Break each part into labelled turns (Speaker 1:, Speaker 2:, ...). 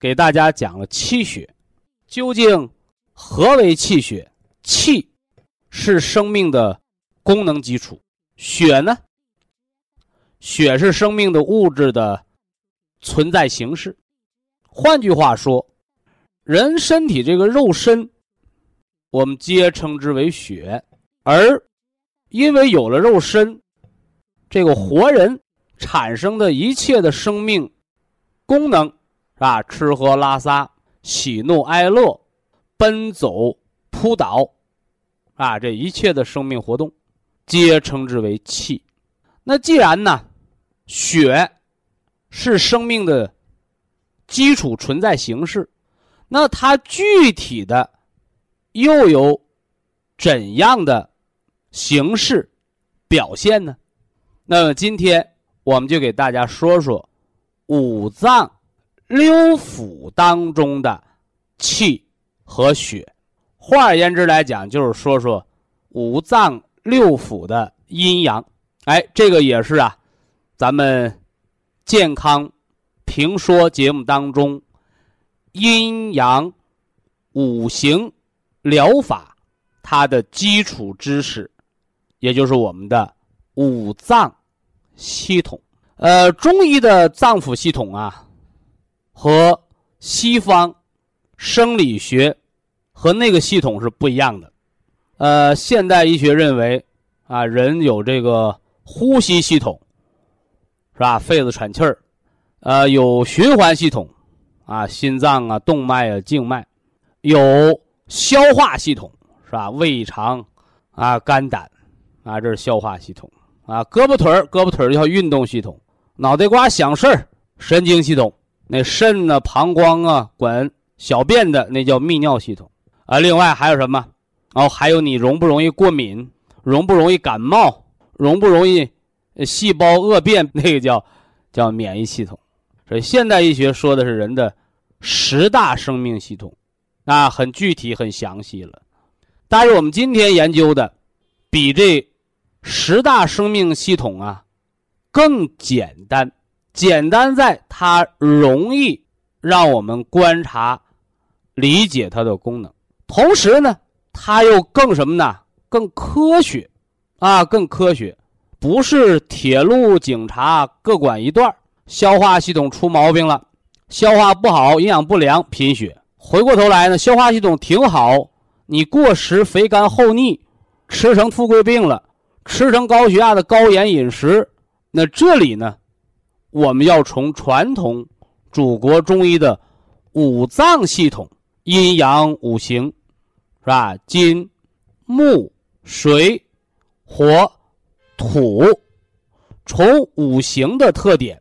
Speaker 1: 给大家讲了气血，究竟何为气血？气是生命的功能基础，血呢？血是生命的物质的存在形式。换句话说，人身体这个肉身，我们皆称之为血，而因为有了肉身，这个活人产生的一切的生命功能。啊，吃喝拉撒、喜怒哀乐、奔走扑倒，啊，这一切的生命活动，皆称之为气。那既然呢，血是生命的基础存在形式，那它具体的又有怎样的形式表现呢？那么今天我们就给大家说说五脏。六腑当中的气和血，换而言之来讲，就是说说五脏六腑的阴阳。哎，这个也是啊，咱们健康评说节目当中阴阳五行疗法它的基础知识，也就是我们的五脏系统。呃，中医的脏腑系统啊。和西方生理学和那个系统是不一样的。呃，现代医学认为啊，人有这个呼吸系统，是吧？肺子喘气儿，呃，有循环系统，啊，心脏啊，动脉啊，静脉，有消化系统，是吧？胃肠啊，肝胆啊，这是消化系统啊。胳膊腿儿，胳膊腿儿叫运动系统。脑袋瓜想事儿，神经系统。那肾呢、膀胱啊，管小便的那叫泌尿系统啊。另外还有什么？哦，还有你容不容易过敏，容不容易感冒，容不容易细胞恶变，那个叫叫免疫系统。所以现代医学说的是人的十大生命系统，啊，很具体、很详细了。但是我们今天研究的比这十大生命系统啊更简单。简单在它容易让我们观察、理解它的功能，同时呢，它又更什么呢？更科学，啊，更科学，不是铁路警察各管一段消化系统出毛病了，消化不好、营养不良贫血，回过头来呢，消化系统挺好，你过食肥甘厚腻，吃成富贵病了，吃成高血压的高盐饮食，那这里呢？我们要从传统祖国中医的五脏系统、阴阳五行，是吧？金、木、水、火、土，从五行的特点，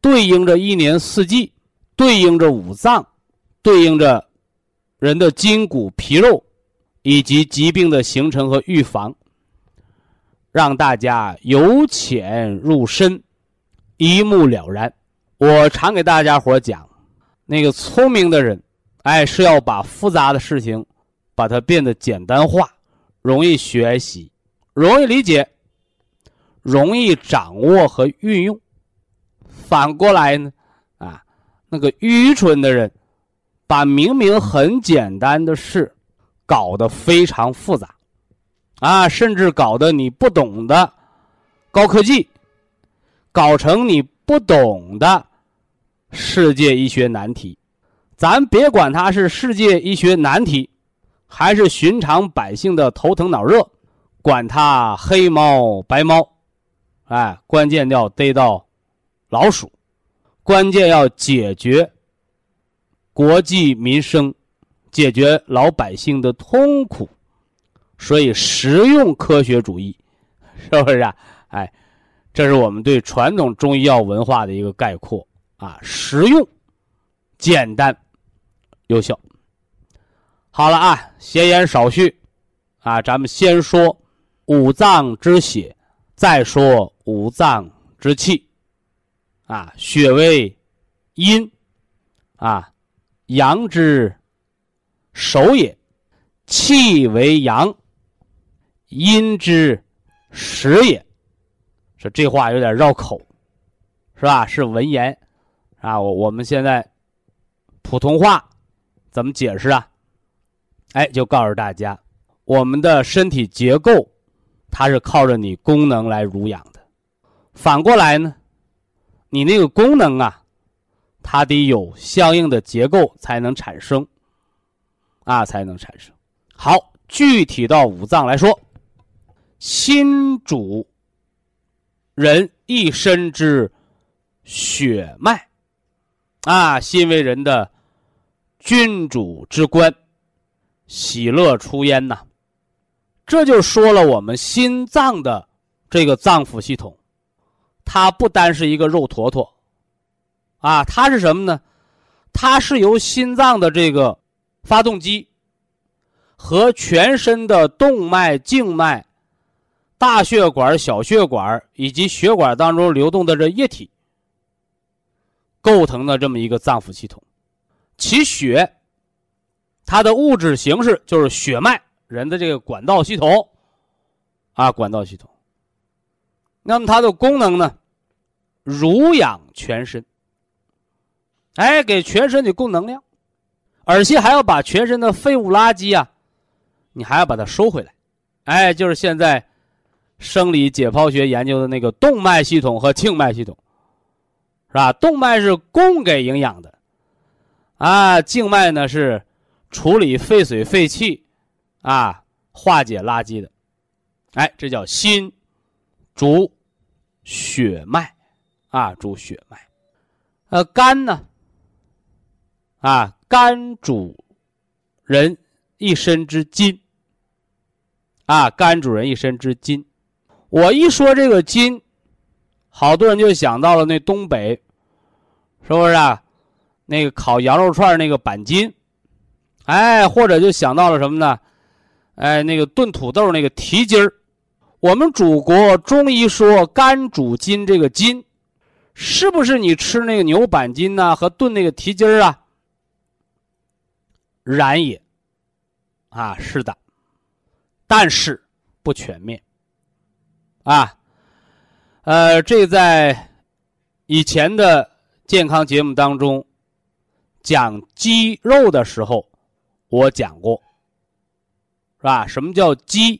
Speaker 1: 对应着一年四季，对应着五脏，对应着人的筋骨皮肉，以及疾病的形成和预防，让大家由浅入深。一目了然，我常给大家伙讲，那个聪明的人，哎，是要把复杂的事情，把它变得简单化，容易学习，容易理解，容易掌握和运用。反过来呢，啊，那个愚蠢的人，把明明很简单的事，搞得非常复杂，啊，甚至搞得你不懂的高科技。搞成你不懂的世界医学难题，咱别管它是世界医学难题，还是寻常百姓的头疼脑热，管它黑猫白猫，哎，关键要逮到老鼠，关键要解决国计民生，解决老百姓的痛苦。所以，实用科学主义，是不是啊？哎，这是我们对传统中医药文化的一个概括啊，实用、简单、有效。好了啊，闲言少叙，啊，咱们先说五脏之血，再说五脏之气。啊，血为阴，啊，阳之首也；气为阳。阴之始也，说这话有点绕口，是吧？是文言啊。我我们现在普通话怎么解释啊？哎，就告诉大家，我们的身体结构它是靠着你功能来濡养的。反过来呢，你那个功能啊，它得有相应的结构才能产生啊，才能产生。好，具体到五脏来说。心主人一身之血脉，啊，心为人的君主之官，喜乐出焉呐。这就说了我们心脏的这个脏腑系统，它不单是一个肉坨坨，啊，它是什么呢？它是由心脏的这个发动机和全身的动脉、静脉。大血管、小血管以及血管当中流动的这液体，构成的这么一个脏腑系统，其血，它的物质形式就是血脉，人的这个管道系统，啊，管道系统。那么它的功能呢，濡养全身，哎，给全身得供能量，而且还要把全身的废物垃圾啊，你还要把它收回来，哎，就是现在。生理解剖学研究的那个动脉系统和静脉系统，是吧？动脉是供给营养的，啊，静脉呢是处理废水废气，啊，化解垃圾的，哎，这叫心主血脉，啊，主血脉。呃，肝呢，啊，肝主人一身之筋，啊，肝主人一身之筋。我一说这个筋，好多人就想到了那东北，是不是啊？那个烤羊肉串那个板筋，哎，或者就想到了什么呢？哎，那个炖土豆那个蹄筋儿。我们祖国中医说肝主筋，这个筋，是不是你吃那个牛板筋呢和炖那个蹄筋儿啊？然也，啊，是的，但是不全面。啊，呃，这在以前的健康节目当中讲肌肉的时候，我讲过，是吧？什么叫肌？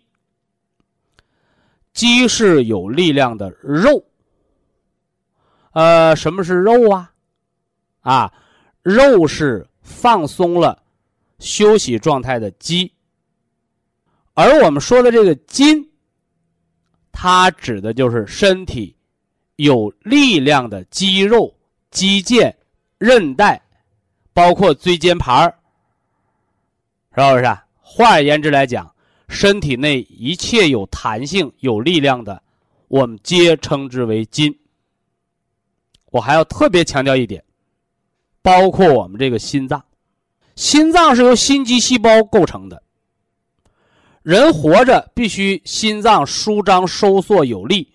Speaker 1: 肌是有力量的肉。呃，什么是肉啊？啊，肉是放松了、休息状态的肌，而我们说的这个筋。它指的就是身体有力量的肌肉、肌腱、韧带，包括椎间盘，是不是？换而言之来讲，身体内一切有弹性、有力量的，我们皆称之为筋。我还要特别强调一点，包括我们这个心脏，心脏是由心肌细胞构成的。人活着必须心脏舒张收缩有力，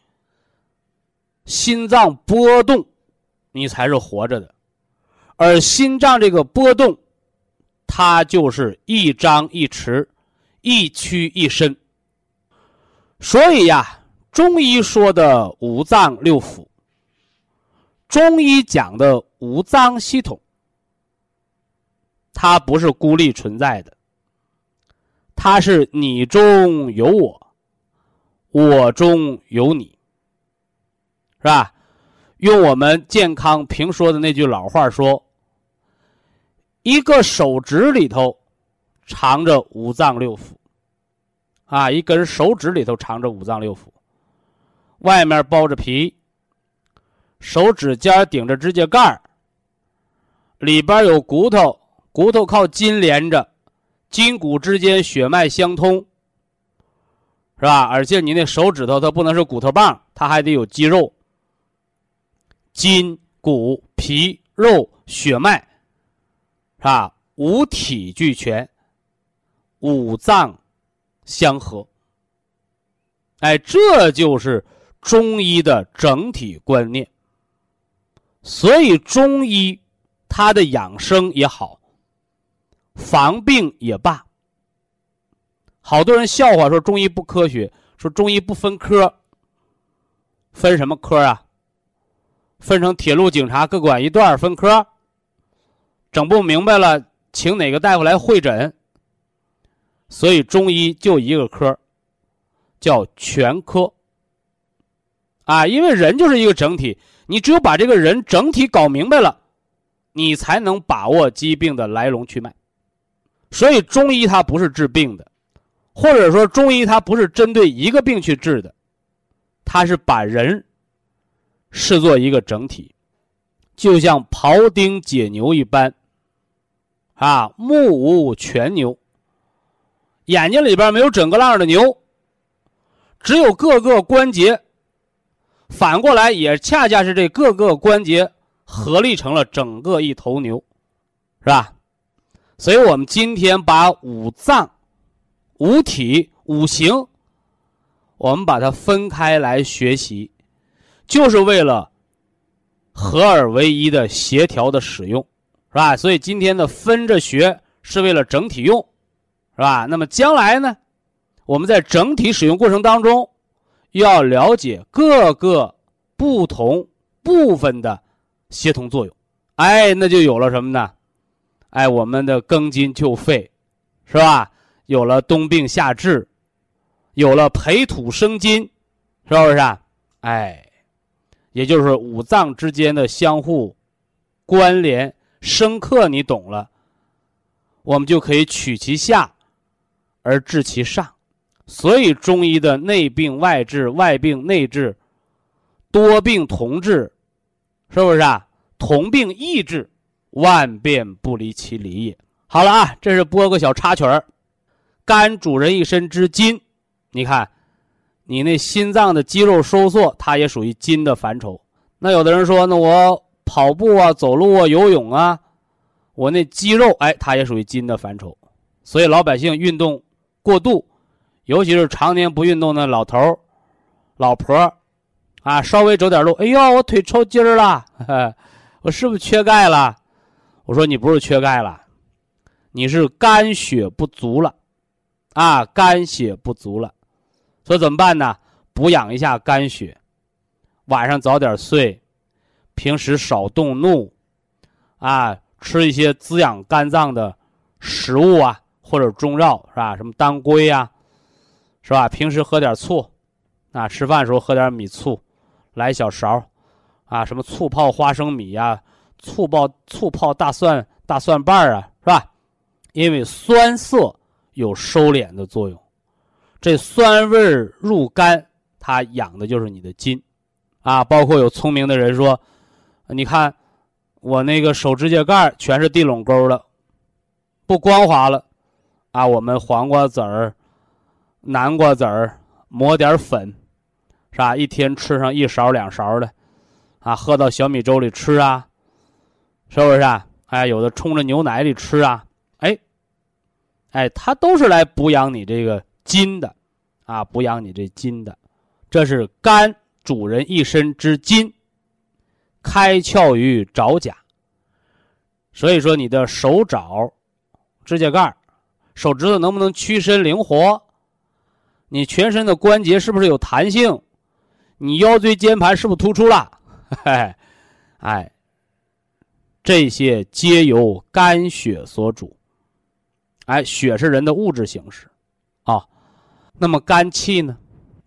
Speaker 1: 心脏波动，你才是活着的。而心脏这个波动，它就是一张一弛，一屈一伸。所以呀，中医说的五脏六腑，中医讲的五脏系统，它不是孤立存在的。它是你中有我，我中有你，是吧？用我们健康评说的那句老话说：“一个手指里头藏着五脏六腑，啊，一根手指里头藏着五脏六腑，外面包着皮，手指尖顶着指甲盖里边有骨头，骨头靠筋连着，筋骨之间血脉相通，是吧？而且你那手指头它不能是骨头棒，它还得有肌肉。筋骨皮肉血脉，是吧？五体俱全，五脏相合。哎，这就是中医的整体观念。所以中医它的养生也好，防病也罢。好多人笑话说中医不科学，说中医不分科。分什么科啊？分成铁路警察各管一段分科，整不明白了，请哪个大夫来会诊。所以中医就一个科，叫全科。啊，因为人就是一个整体，你只有把这个人整体搞明白了，你才能把握疾病的来龙去脉。所以中医它不是治病的，或者说中医它不是针对一个病去治的，它是把人。视作一个整体，就像庖丁解牛一般，啊，目无全牛，眼睛里边没有整个浪的牛，只有各个关节，反过来也恰恰是这各个关节合力成了整个一头牛，是吧？所以我们今天把五脏、五体、五行，我们把它分开来学习。就是为了合二为一的协调的使用，是吧？所以今天的分着学是为了整体用，是吧？那么将来呢，我们在整体使用过程当中，要了解各个不同部分的协同作用，哎，那就有了什么呢？哎，我们的庚金就肺，是吧？有了冬病夏治，有了培土生金，是不是？啊？哎。也就是五脏之间的相互关联深刻，你懂了，我们就可以取其下而治其上。所以中医的内病外治、外病内治、多病同治，是不是啊？同病异治，万变不离其理也。好了啊，这是播个小插曲儿。肝主人一身之筋，你看。你那心脏的肌肉收缩，它也属于筋的范畴。那有的人说，那我跑步啊、走路啊、游泳啊，我那肌肉，哎，它也属于筋的范畴。所以老百姓运动过度，尤其是常年不运动的老头儿、老婆儿，啊，稍微走点路，哎呦，我腿抽筋儿了，我是不是缺钙了？我说你不是缺钙了，你是肝血不足了，啊，肝血不足了。说怎么办呢？补养一下肝血，晚上早点睡，平时少动怒，啊，吃一些滋养肝脏的食物啊，或者中药是吧？什么当归呀，是吧？平时喝点醋，啊，吃饭的时候喝点米醋，来一小勺，啊，什么醋泡花生米呀，醋泡醋泡大蒜大蒜瓣啊，是吧？因为酸涩有收敛的作用。这酸味入肝，它养的就是你的筋，啊，包括有聪明的人说，你看我那个手指甲盖全是地垄沟了，不光滑了，啊，我们黄瓜籽儿、南瓜籽儿磨点粉，是吧？一天吃上一勺两勺的，啊，喝到小米粥里吃啊，是不是啊？哎，有的冲着牛奶里吃啊，哎，哎，它都是来补养你这个。筋的，啊，补养你这筋的，这是肝主人一身之筋，开窍于爪甲。所以说，你的手爪、指甲盖、手指头能不能屈伸灵活？你全身的关节是不是有弹性？你腰椎间盘是不是突出了？哎，这些皆由肝血所主。哎，血是人的物质形式，啊。那么肝气呢？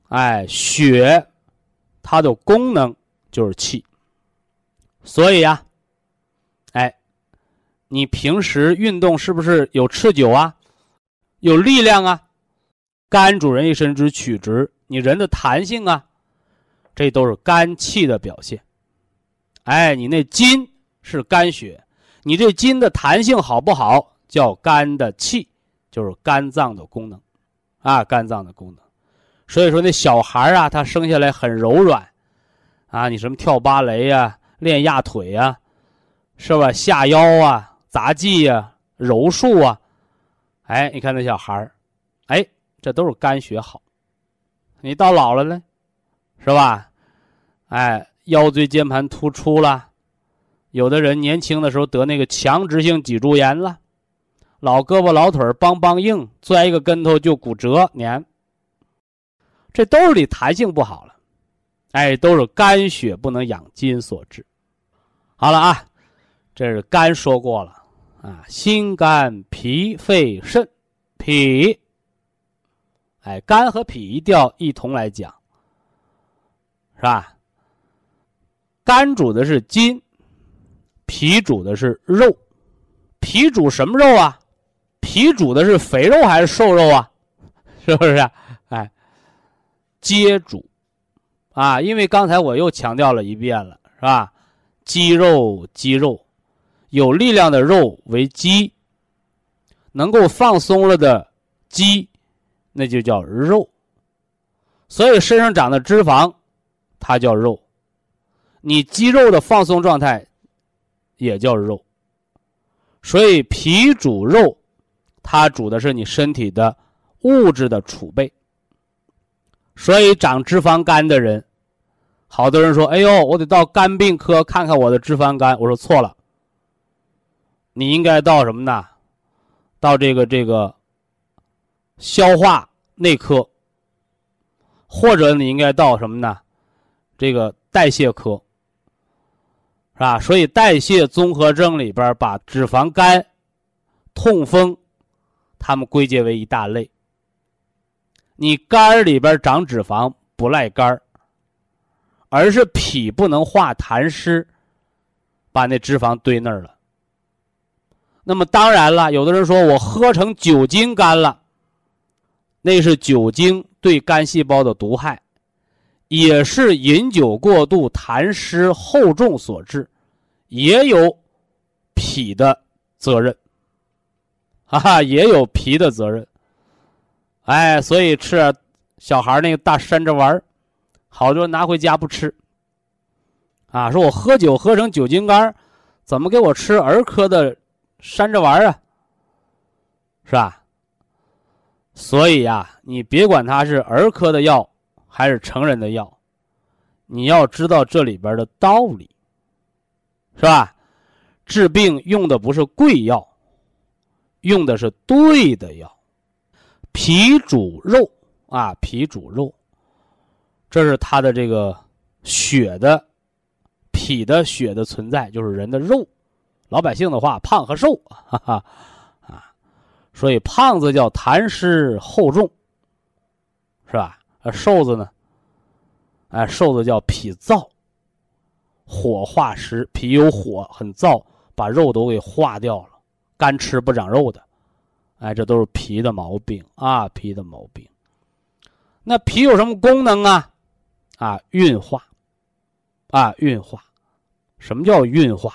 Speaker 1: 哎，血，它的功能就是气。所以呀，哎，你平时运动是不是有持久啊？有力量啊？肝主人一身之曲直，你人的弹性啊，这都是肝气的表现。哎，你那筋是肝血，你这筋的弹性好不好，叫肝的气，就是肝脏的功能，啊，肝脏的功能。所以说那小孩啊，他生下来很柔软，啊，你什么跳芭蕾呀、练压腿呀，是吧？下腰啊、杂技呀、柔术啊，哎，你看那小孩，哎。这都是肝血好，你到老了呢，是吧？哎，腰椎间盘突出了，有的人年轻的时候得那个强直性脊柱炎了，老胳膊老腿梆梆硬，摔一个跟头就骨折年。这都是你弹性不好了，哎，都是肝血不能养筋所致。好了啊，这是肝说过了啊，心肝脾肺肾，脾。哎，肝和脾一定要一同来讲，是吧？肝主的是筋，脾主的是肉。脾主什么肉啊？脾主的是肥肉还是瘦肉啊？是不是？哎，皆主啊！因为刚才我又强调了一遍了，是吧？肌肉，肌肉，有力量的肉为肌，能够放松了的肌。那就叫肉，所以身上长的脂肪，它叫肉。你肌肉的放松状态，也叫肉。所以脾主肉，它主的是你身体的物质的储备。所以长脂肪肝的人，好多人说：“哎呦，我得到肝病科看看我的脂肪肝。”我说错了，你应该到什么呢？到这个这个。消化内科，或者你应该到什么呢？这个代谢科，是吧？所以代谢综合征里边把脂肪肝、痛风，他们归结为一大类。你肝里边长脂肪不赖肝而是脾不能化痰湿，把那脂肪堆那儿了。那么当然了，有的人说我喝成酒精肝了。那是酒精对肝细胞的毒害，也是饮酒过度、痰湿厚重所致，也有脾的责任，哈哈，也有脾的责任。哎，所以吃小孩那个大山楂丸好多人拿回家不吃。啊，说我喝酒喝成酒精肝怎么给我吃儿科的山楂丸啊？是吧？所以呀，你别管它是儿科的药还是成人的药，你要知道这里边的道理，是吧？治病用的不是贵药，用的是对的药。脾主肉啊，脾主肉，这是它的这个血的脾的血的存在，就是人的肉。老百姓的话，胖和瘦，哈哈。啊所以胖子叫痰湿厚重，是吧？而瘦子呢？哎，瘦子叫脾燥，火化食，脾有火，很燥，把肉都给化掉了，干吃不长肉的。哎，这都是脾的毛病啊，脾的毛病。那脾有什么功能啊？啊，运化，啊，运化。什么叫运化？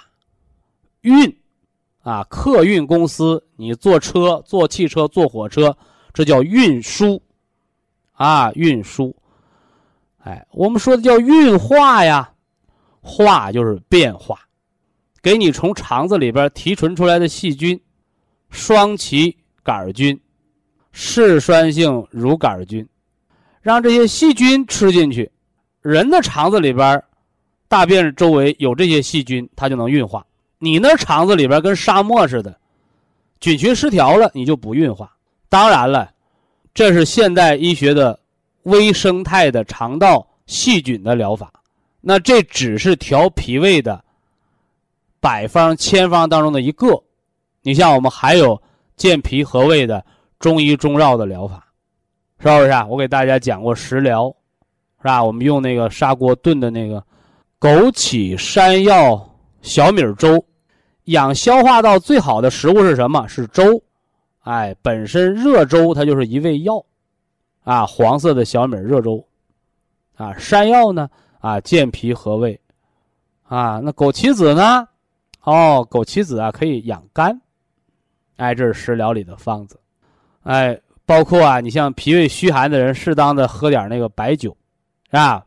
Speaker 1: 运。啊，客运公司，你坐车、坐汽车、坐火车，这叫运输，啊，运输。哎，我们说的叫运化呀，化就是变化，给你从肠子里边提纯出来的细菌，双歧杆菌、嗜酸性乳杆菌，让这些细菌吃进去，人的肠子里边，大便周围有这些细菌，它就能运化。你那肠子里边跟沙漠似的，菌群失调了，你就不运化。当然了，这是现代医学的微生态的肠道细菌的疗法。那这只是调脾胃的百方千方当中的一个。你像我们还有健脾和胃的中医中药的疗法，是不是啊？我给大家讲过食疗，是吧？我们用那个砂锅炖的那个枸杞山药小米粥。养消化道最好的食物是什么？是粥。哎，本身热粥它就是一味药，啊，黄色的小米热粥，啊，山药呢，啊，健脾和胃，啊，那枸杞子呢？哦，枸杞子啊可以养肝，哎，这是食疗里的方子，哎，包括啊，你像脾胃虚寒的人，适当的喝点那个白酒，是吧？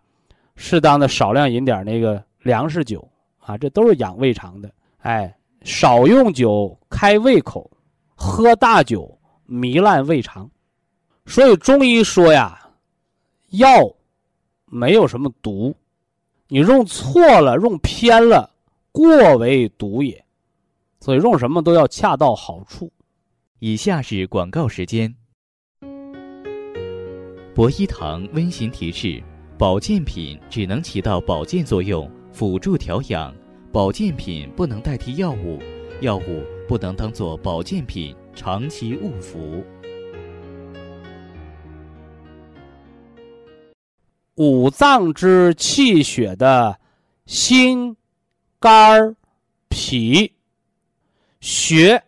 Speaker 1: 适当的少量饮点那个粮食酒，啊，这都是养胃肠的，哎，少用酒开胃口。喝大酒糜烂胃肠，所以中医说呀，药没有什么毒，你用错了、用偏了，过为毒也。所以用什么都要恰到好处。
Speaker 2: 以下是广告时间。博一堂温馨提示：保健品只能起到保健作用，辅助调养，保健品不能代替药物，药物不能当做保健品。长期误服。
Speaker 1: 五脏之气血的心、肝、脾、血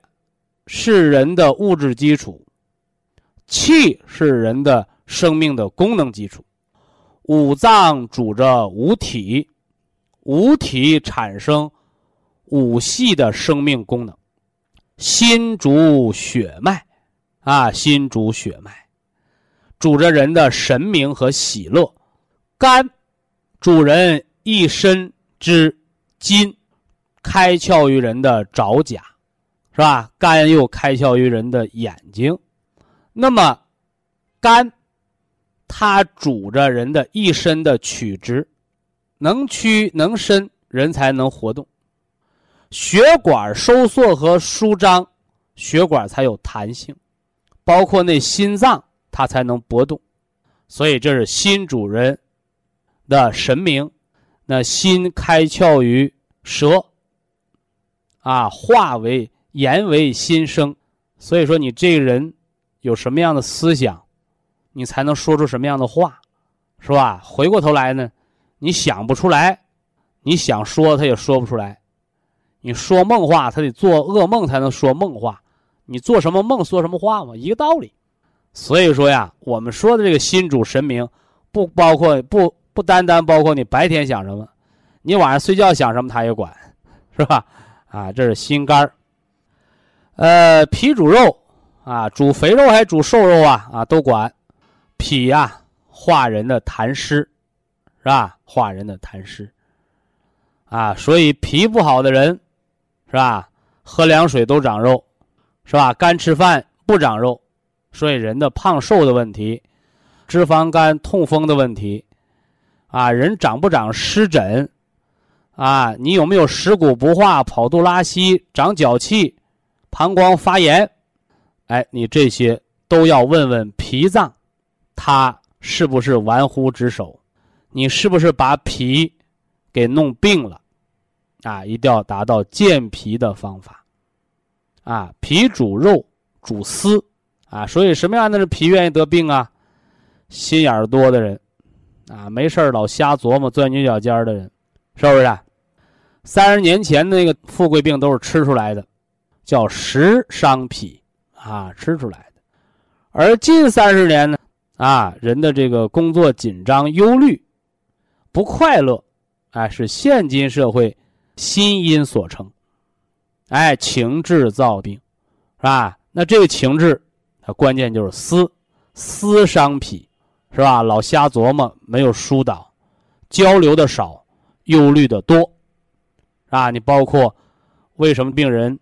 Speaker 1: 是人的物质基础，气是人的生命的功能基础。五脏主着五体，五体产生五系的生命功能。心主血脉，啊，心主血脉，主着人的神明和喜乐；肝，主人一身之筋，开窍于人的爪甲，是吧？肝又开窍于人的眼睛。那么，肝，它主着人的一身的曲直，能屈能伸，人才能活动。血管收缩和舒张，血管才有弹性，包括那心脏，它才能搏动。所以这是心主人的神明。那心开窍于舌，啊，化为言为心声。所以说你这个人有什么样的思想，你才能说出什么样的话，是吧？回过头来呢，你想不出来，你想说他也说不出来。你说梦话，他得做噩梦才能说梦话。你做什么梦说什么话嘛，一个道理。所以说呀，我们说的这个心主神明，不包括不不单单包括你白天想什么，你晚上睡觉想什么他也管，是吧？啊，这是心肝儿。呃，脾主肉啊，主肥肉还是主瘦肉啊？啊，都管。脾呀，化人的痰湿，是吧？化人的痰湿。啊，所以脾不好的人。是吧？喝凉水都长肉，是吧？干吃饭不长肉，所以人的胖瘦的问题，脂肪肝、痛风的问题，啊，人长不长湿疹，啊，你有没有食骨不化、跑肚拉稀、长脚气、膀胱发炎？哎，你这些都要问问脾脏，它是不是玩忽职守？你是不是把脾给弄病了？啊，一定要达到健脾的方法。啊，脾主肉，主思，啊，所以什么样的脾愿意得病啊？心眼儿多的人，啊，没事老瞎琢磨、钻牛角尖的人，是不是？三十年前那个富贵病都是吃出来的，叫食伤脾，啊，吃出来的。而近三十年呢，啊，人的这个工作紧张、忧虑、不快乐，哎，是现今社会。心因所成，哎，情志造病，是吧？那这个情志，它关键就是思，思伤脾，是吧？老瞎琢磨，没有疏导，交流的少，忧虑的多，啊，你包括为什么病人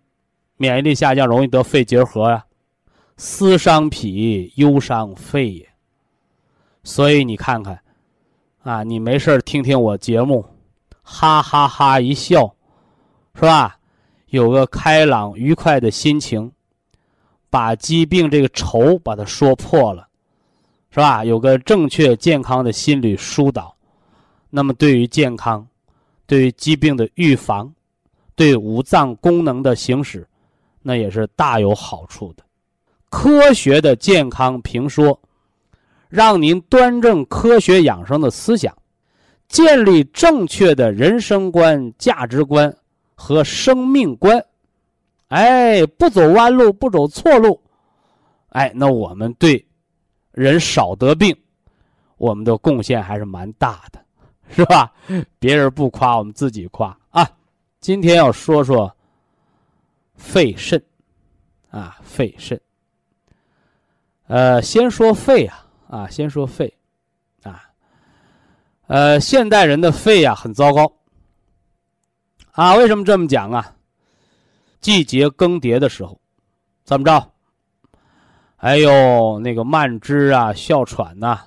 Speaker 1: 免疫力下降，容易得肺结核呀？思伤脾，忧伤肺也。所以你看看，啊，你没事听听我节目。哈哈哈一笑，是吧？有个开朗愉快的心情，把疾病这个愁把它说破了，是吧？有个正确健康的心理疏导，那么对于健康，对于疾病的预防，对五脏功能的行使，那也是大有好处的。科学的健康评说，让您端正科学养生的思想。建立正确的人生观、价值观和生命观，哎，不走弯路，不走错路，哎，那我们对人少得病，我们的贡献还是蛮大的，是吧？别人不夸，我们自己夸啊。今天要说说肺肾啊，肺肾。呃，先说肺啊，啊，先说肺。呃，现代人的肺呀很糟糕啊。为什么这么讲啊？季节更迭的时候，怎么着？哎呦那个慢支啊、哮喘呐，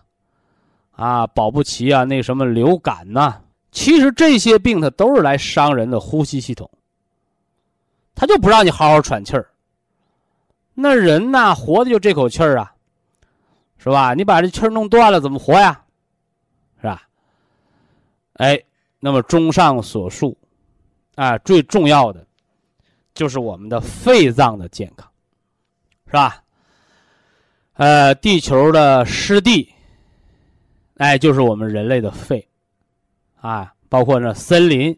Speaker 1: 啊，保不齐啊，那什么流感呐，其实这些病它都是来伤人的呼吸系统。他就不让你好好喘气儿。那人呐，活的就这口气儿啊，是吧？你把这气儿弄断了，怎么活呀？哎，那么综上所述，啊，最重要的。就是我们的肺脏的健康，是吧？呃，地球的湿地，哎，就是我们人类的肺，啊，包括那森林，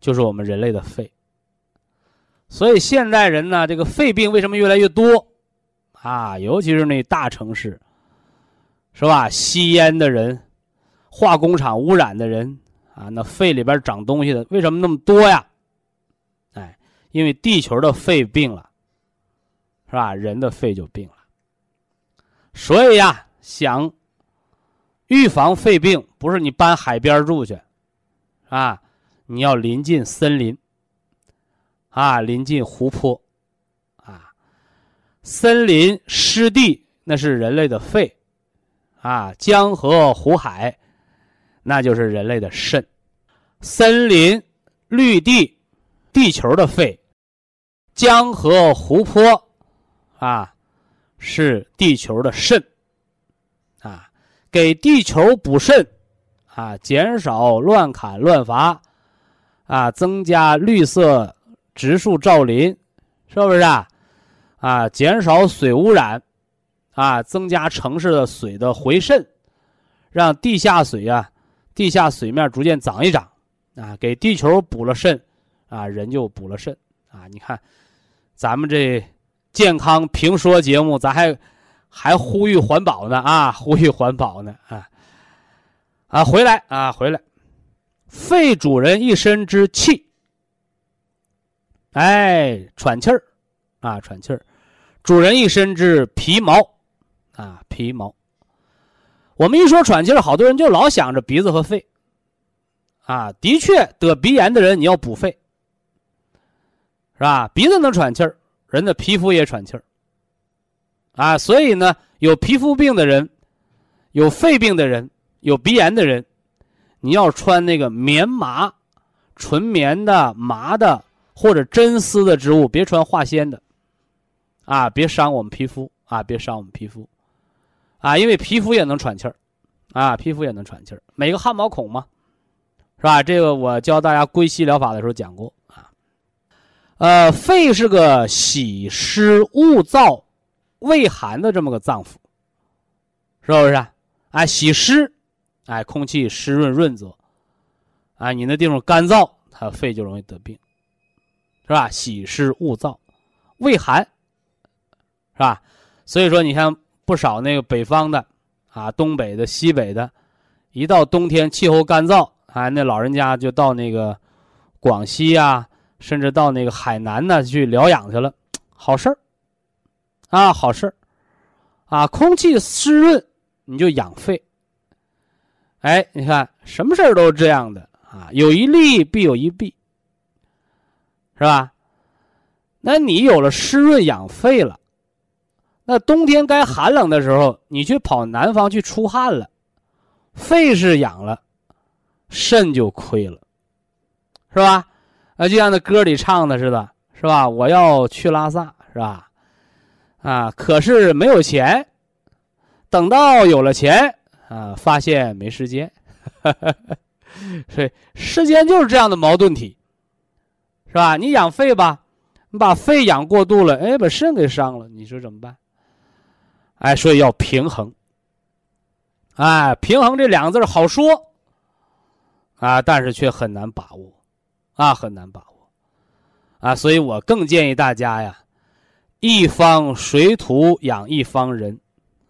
Speaker 1: 就是我们人类的肺。所以现代人呢，这个肺病为什么越来越多？啊，尤其是那大城市，是吧？吸烟的人，化工厂污染的人，啊，那肺里边长东西的，为什么那么多呀？哎因为地球的肺病了，是吧？人的肺就病了。所以呀，想预防肺病，不是你搬海边住去，啊，你要临近森林，啊，临近湖泊，啊，森林湿地那是人类的肺，啊，江河湖海，那就是人类的肾，森林绿地。地球的肺，江河湖泊，啊，是地球的肾，啊，给地球补肾，啊，减少乱砍乱伐，啊，增加绿色植树造林，是不是啊？啊，减少水污染，啊，增加城市的水的回渗，让地下水啊，地下水面逐渐涨一涨，啊，给地球补了肾。啊，人就补了肾啊！你看，咱们这健康评说节目，咱还还呼吁环保呢啊！呼吁环保呢啊！啊，回来啊，回来！肺主人一身之气，哎，喘气儿啊，喘气儿，主人一身之皮毛啊，皮毛。我们一说喘气儿，好多人就老想着鼻子和肺啊。的确，得鼻炎的人你要补肺。是吧？鼻子能喘气儿，人的皮肤也喘气儿，啊，所以呢，有皮肤病的人，有肺病的人，有鼻炎的人，你要穿那个棉麻、纯棉的麻的或者真丝的织物，别穿化纤的，啊，别伤我们皮肤啊，别伤我们皮肤，啊，因为皮肤也能喘气儿，啊，皮肤也能喘气儿，每个汗毛孔嘛，是吧？这个我教大家归西疗法的时候讲过啊。呃，肺是个喜湿恶燥、畏寒的这么个脏腑，是不是？啊，喜湿，哎，空气湿润润泽，啊，你那地方干燥，它肺就容易得病，是吧？喜湿恶燥，畏寒，是吧？所以说，你看不少那个北方的，啊，东北的、西北的，一到冬天气候干燥，啊，那老人家就到那个广西呀。甚至到那个海南呢去疗养去了，好事儿，啊，好事儿，啊，空气湿润你就养肺。哎，你看什么事儿都是这样的啊，有一利必有一弊，是吧？那你有了湿润养肺了，那冬天该寒冷的时候，你去跑南方去出汗了，肺是养了，肾就亏了，是吧？啊，就像那歌里唱的似的，是吧？我要去拉萨，是吧？啊，可是没有钱，等到有了钱，啊，发现没时间，所以世间就是这样的矛盾体，是吧？你养肺吧，你把肺养过度了，哎，把肾给伤了，你说怎么办？哎，所以要平衡，哎，平衡这两个字好说，啊，但是却很难把握。啊，很难把握，啊，所以我更建议大家呀，一方水土养一方人，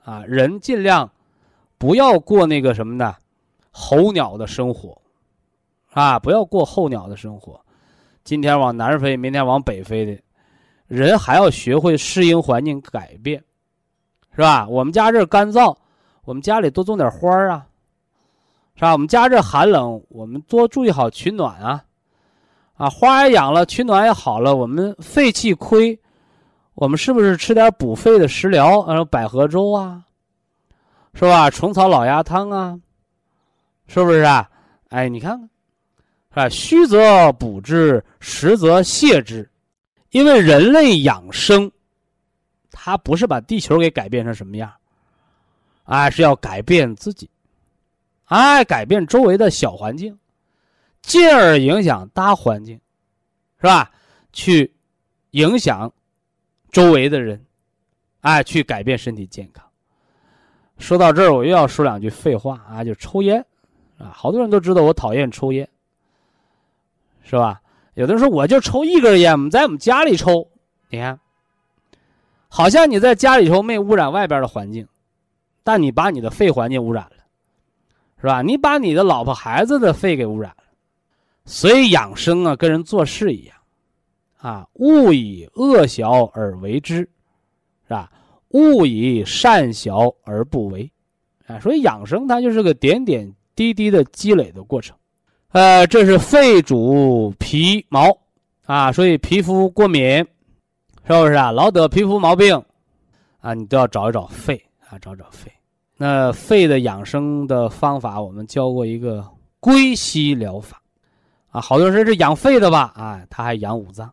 Speaker 1: 啊，人尽量不要过那个什么呢，候鸟的生活，啊，不要过候鸟的生活，今天往南飞，明天往北飞的，人还要学会适应环境改变，是吧？我们家这干燥，我们家里多种点花儿啊，是吧？我们家这寒冷，我们多注意好取暖啊。啊，花也养了，取暖也好了，我们肺气亏，我们是不是吃点补肺的食疗？啊，百合粥啊，是吧？虫草老鸭汤啊，是不是啊？哎，你看看，是吧？虚则补之，实则泻之。因为人类养生，他不是把地球给改变成什么样，哎，是要改变自己，哎，改变周围的小环境。进而影响大环境，是吧？去影响周围的人，哎，去改变身体健康。说到这儿，我又要说两句废话啊，就抽烟啊，好多人都知道我讨厌抽烟，是吧？有的人说我就抽一根烟，我们在我们家里抽，你看，好像你在家里头没污染外边的环境，但你把你的肺环境污染了，是吧？你把你的老婆孩子的肺给污染了。所以养生啊，跟人做事一样，啊，勿以恶小而为之，是吧？勿以善小而不为，啊，所以养生它就是个点点滴滴的积累的过程。呃，这是肺主皮毛，啊，所以皮肤过敏，是不是啊？老得皮肤毛病，啊，你都要找一找肺啊，找找肺。那肺的养生的方法，我们教过一个归息疗法。啊，好多人说是养肺的吧？啊，他还养五脏，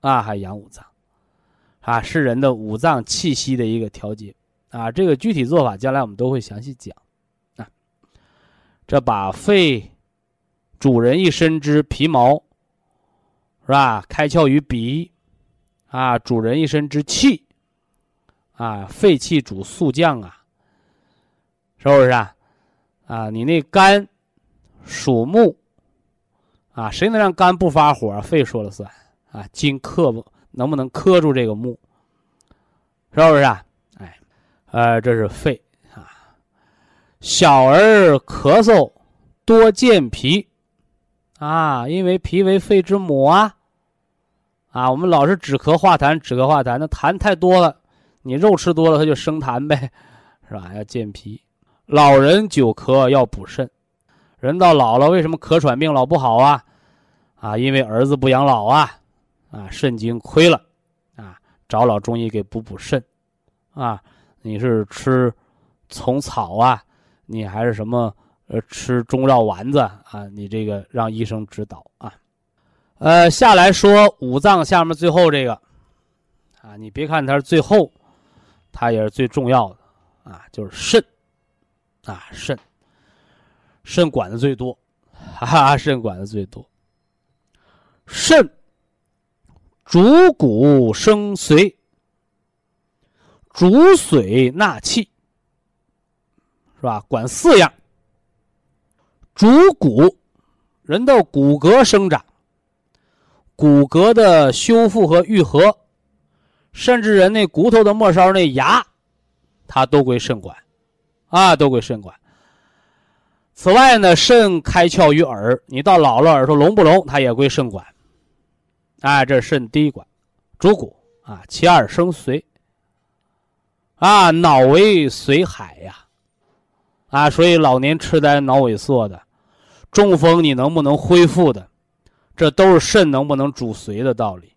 Speaker 1: 啊，还养五脏，啊，是人的五脏气息的一个调节，啊，这个具体做法将来我们都会详细讲，啊，这把肺主人一身之皮毛，是吧？开窍于鼻，啊，主人一身之气，啊，肺气主肃降啊，是不是啊？啊，你那肝属木。啊，谁能让肝不发火？肺说了算啊！金克不能不能克住这个木？是不是啊？哎，呃，这是肺啊。小儿咳嗽多健脾啊，因为脾为肺之母啊。啊，我们老是止咳化痰，止咳化痰，那痰太多了，你肉吃多了，它就生痰呗，是吧？要健脾。老人久咳要补肾。人到老了，为什么咳喘病老不好啊？啊，因为儿子不养老啊，啊，肾精亏了，啊，找老中医给补补肾，啊，你是吃虫草啊，你还是什么呃吃中药丸子啊？你这个让医生指导啊。呃，下来说五脏下面最后这个，啊，你别看它是最后，它也是最重要的啊，就是肾，啊，肾。肾管的最多，哈哈，肾管的最多。肾主骨生髓，主髓纳气，是吧？管四样。主骨，人的骨骼生长、骨骼的修复和愈合，甚至人那骨头的末梢那牙，它都归肾管，啊，都归肾管。此外呢，肾开窍于耳，你到老了耳朵聋不聋，它也归肾管。哎，这是肾第一管，主骨啊。其二生髓啊，脑为髓海呀，啊，所以老年痴呆、脑萎缩的，中风你能不能恢复的，这都是肾能不能主髓的道理。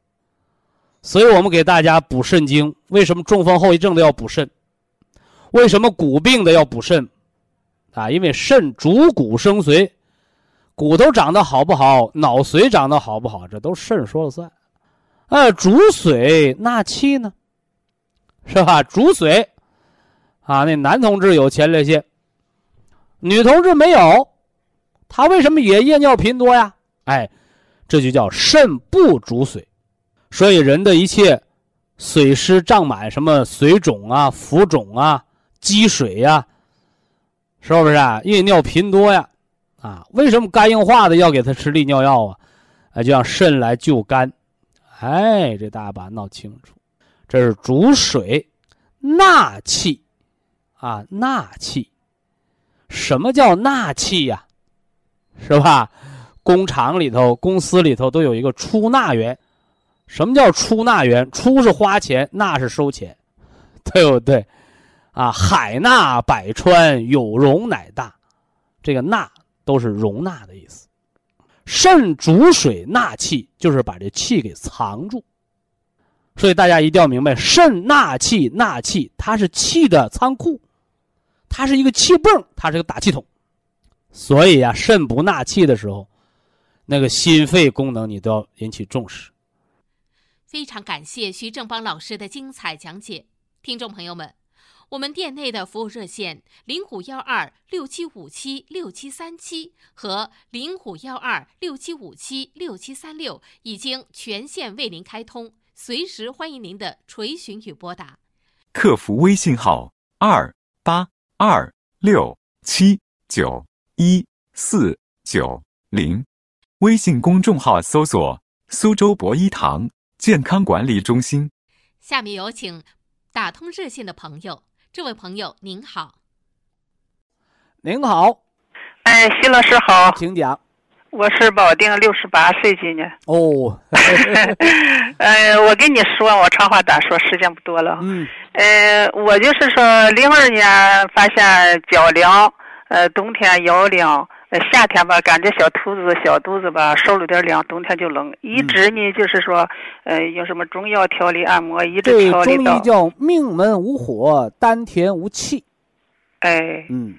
Speaker 1: 所以我们给大家补肾精，为什么中风后遗症的要补肾？为什么骨病的要补肾？啊，因为肾主骨生髓，骨头长得好不好，脑髓长得好不好，这都肾说了算。呃，主髓纳气呢，是吧？主髓，啊，那男同志有前列腺，女同志没有，他为什么也夜尿频多呀？哎，这就叫肾不主水，所以人的一切水湿胀满，什么水肿啊、浮肿啊、积水呀。是不是啊？夜尿频多呀，啊，为什么肝硬化的要给他吃利尿药啊？啊，就让肾来救肝，哎，这大家把它闹清楚，这是主水纳气啊，纳气。什么叫纳气呀？是吧？工厂里头、公司里头都有一个出纳员。什么叫出纳员？出是花钱，纳是收钱，对不对？啊，海纳百川，有容乃大。这个纳都是容纳的意思。肾主水纳气，就是把这气给藏住。所以大家一定要明白，肾纳气，纳气它是气的仓库，它是一个气泵，它是个打气筒。所以呀，肾不纳气的时候，那个心肺功能你都要引起重视。
Speaker 3: 非常感谢徐正邦老师的精彩讲解，听众朋友们。我们店内的服务热线零五幺二六七五七六七三七和零五幺二六七五七六七三六已经全线为您开通，随时欢迎您的垂询与拨打。
Speaker 4: 客服微信号二八二六七九一四九零，微信公众号搜索苏州博一堂健康管理中心。
Speaker 3: 下面有请打通热线的朋友。这位朋友您好，
Speaker 1: 您好，
Speaker 5: 哎，徐老师好，
Speaker 1: 请讲。
Speaker 5: 我是保定六十八岁今年。
Speaker 1: 哦，
Speaker 5: 呃，我跟你说，我长话短说，时间不多了。
Speaker 1: 嗯。
Speaker 5: 呃，我就是说，零二年发现脚凉，呃，冬天腰凉。夏天吧，感觉小兔子小肚子吧，受了点凉，冬天就冷。一直呢，就是说，呃，用什么中药调理按摩，一直调理
Speaker 1: 到。中医叫命门无火，丹田无气。
Speaker 5: 哎。
Speaker 1: 嗯。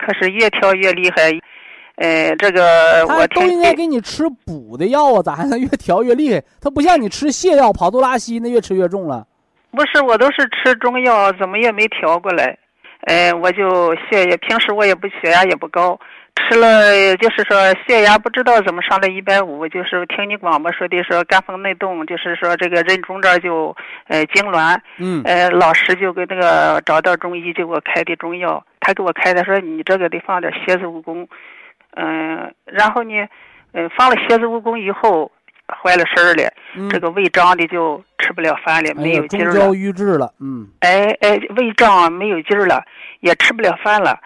Speaker 5: 可是越调越厉害，呃，这个我
Speaker 1: 都应该给你吃补的药啊，咋还能越调越厉害？它不像你吃泻药、跑肚拉稀，那越吃越重了。
Speaker 5: 不是，我都是吃中药，怎么也没调过来。哎，我就血压，平时我也不血压也不高。吃了，就是说血压不知道怎么上了一百五，就是听你广播说的说肝风内动，就是说这个人中这儿就呃痉挛，
Speaker 1: 嗯，
Speaker 5: 呃老师就给那个找到中医就给我开的中药，他给我开的说你这个得放点蝎子蜈蚣，嗯，然后呢，嗯放了蝎子蜈蚣以后坏了事儿了，这个胃胀的就吃不了饭了，没有劲儿了，中
Speaker 1: 焦瘀滞了，嗯，
Speaker 5: 哎哎胃胀没有劲儿了，也吃不了饭了。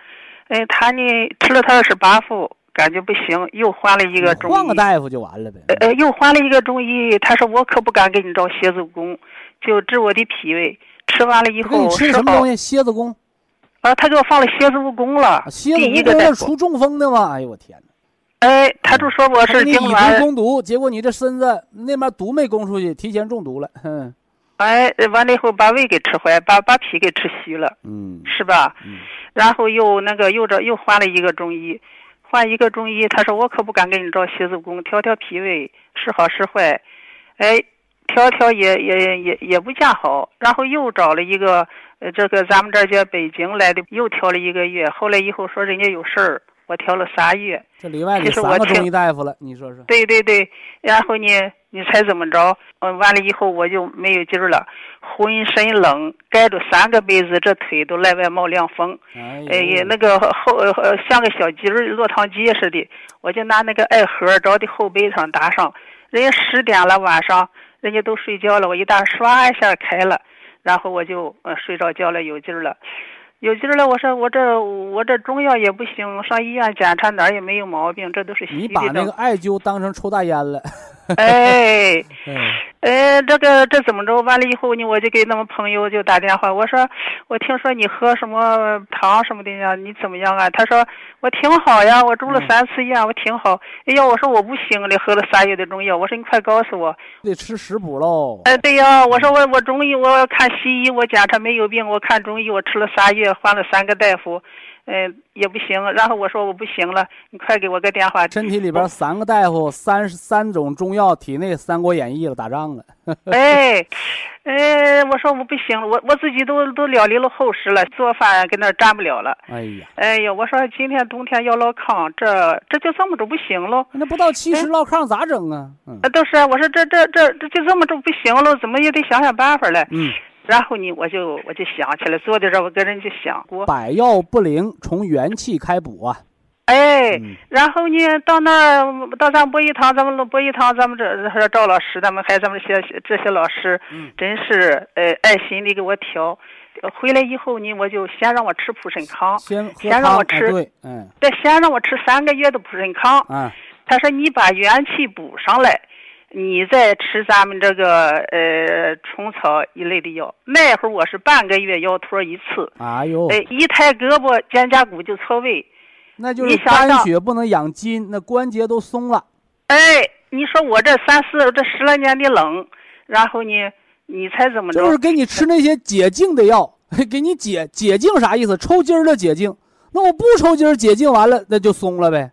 Speaker 5: 哎，他呢吃了他二十八副，感觉不行，又换了一个中医。
Speaker 1: 换个大夫就完了呗。
Speaker 5: 呃呃，又换了一个中医，他说我可不敢给你找蝎子蚣，就治我的脾胃。吃完了以后，
Speaker 1: 你吃什么东西？蝎子蚣。
Speaker 5: 啊，他给我放了蝎子蜈蚣了。
Speaker 1: 蝎子蜈蚣是除中风的吗？哎呦我天
Speaker 5: 哪！哎，他就说我是痉挛。
Speaker 1: 攻毒，结果你这身子那边毒没攻出去，提前中毒了。哼。
Speaker 5: 哎，完了以后把胃给吃坏，把把脾给吃虚了。
Speaker 1: 嗯。
Speaker 5: 是吧？
Speaker 1: 嗯。
Speaker 5: 然后又那个又这又换了一个中医，换一个中医，他说我可不敢给你找蝎子宫，调调脾胃是好是坏，哎，调调也也也也不见好。然后又找了一个，呃，这个咱们这叫北京来的，又调了一个月。后来以后说人家有事儿，我调了仨月。
Speaker 1: 这里外里三个中医大夫了，你说说？
Speaker 5: 对对对，然后呢？你猜怎么着？嗯，完了以后我就没有劲儿了，浑身冷，盖着三个被子，这腿都来外冒凉风。
Speaker 1: 哎
Speaker 5: 呀，那个后呃像个小鸡儿落汤鸡似的，我就拿那个艾盒着的后背上搭上。人家十点了晚上，人家都睡觉了，我一打唰一下开了，然后我就呃睡着觉了，有劲儿了。有劲儿了，我说我这我这中药也不行，上医院检查哪儿也没有毛病，这都是
Speaker 1: 你把那个艾灸当成抽大烟了。
Speaker 5: 哎，哎，这个这怎么着？完了以后呢，我就给那么朋友就打电话，我说我听说你喝什么糖什么的呀？你怎么样啊？他说我挺好呀，我住了三次院，我挺好。哎呀，我说我不行了，喝了仨月的中药。我说你快告诉我，
Speaker 1: 得吃食补喽。
Speaker 5: 哎，对呀，我说我我中医我看西医，我检查没有病，我看中医我吃了仨月。换了三个大夫，嗯，也不行。然后我说我不行了，你快给我个电话。
Speaker 1: 身体里边三个大夫，三十三种中药，体内《三国演义》了，打仗了。
Speaker 5: 哎，哎，我说我不行了，我我自己都都了离了后事了，做饭跟那站不了了。
Speaker 1: 哎呀，
Speaker 5: 哎呀，我说今天冬天要落炕，这这就这么着不行喽。
Speaker 1: 那不到七十落炕咋整啊？
Speaker 5: 嗯，都是我说这这这这就这么着不行喽，怎么也得想想办法来。
Speaker 1: 嗯。
Speaker 5: 然后呢，我就我就想起来，坐在这我跟人就想过，
Speaker 1: 百药不灵，从元气开补啊。
Speaker 5: 哎，
Speaker 1: 嗯
Speaker 5: 然后呢，到那儿到咱博医堂，咱们博医堂，咱们这这赵老师，咱们还咱们这些这些老师，
Speaker 1: 嗯
Speaker 5: 真是呃爱心的给我调。呃回来以后呢，我就先让我吃普参康，
Speaker 1: 先
Speaker 5: 先让我吃
Speaker 1: 对，嗯
Speaker 5: 再先让我吃三个月的普参康。
Speaker 1: 啊，
Speaker 5: 他说你把元气补上来，你再吃咱们这个呃虫草一类的药。那会儿我是半个月腰托一次，
Speaker 1: 哎呦，
Speaker 5: 哎，一抬胳膊肩胛骨就错位。
Speaker 1: 那就是肝
Speaker 5: 想
Speaker 1: 血不能养筋，那关节都松了。
Speaker 5: 哎，你说我这三四这十来年的冷，然后呢，你猜怎么着？
Speaker 1: 就是给你吃那些解痉的药，给你解解痉啥意思？抽筋儿的解痉。那我不抽筋儿解痉完了，那就松了呗。